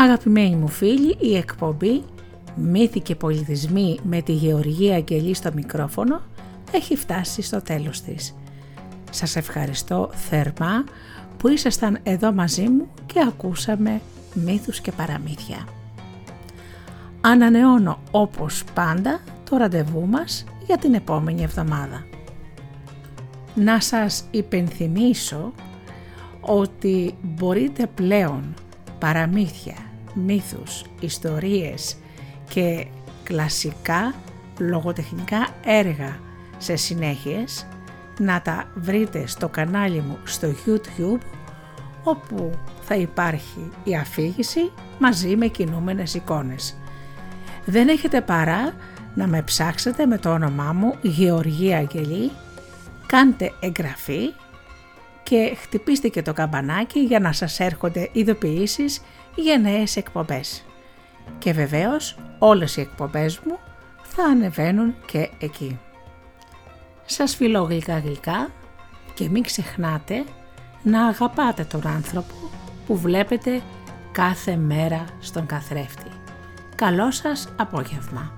Αγαπημένοι μου φίλοι, η εκπομπή «Μύθοι και πολιτισμοί» με τη Γεωργία Αγγελή στο μικρόφωνο έχει φτάσει στο τέλος της. Σας ευχαριστώ θερμά που ήσασταν εδώ μαζί μου και ακούσαμε μύθους και παραμύθια. Ανανεώνω όπως πάντα το ραντεβού μας για την επόμενη εβδομάδα. Να σας υπενθυμίσω ότι μπορείτε πλέον παραμύθια, μύθους, ιστορίες και κλασικά λογοτεχνικά έργα σε συνέχειες να τα βρείτε στο κανάλι μου στο YouTube όπου θα υπάρχει η αφήγηση μαζί με κινούμενες εικόνες. Δεν έχετε παρά να με ψάξετε με το όνομά μου Γεωργία Αγγελή, κάντε εγγραφή και χτυπήστε και το καμπανάκι για να σας έρχονται ειδοποιήσεις για νέες εκπομπές. Και βεβαίως όλες οι εκπομπές μου θα ανεβαίνουν και εκεί. Σας φιλώ γλυκά γλυκά και μην ξεχνάτε να αγαπάτε τον άνθρωπο που βλέπετε κάθε μέρα στον καθρέφτη. Καλό σας απόγευμα.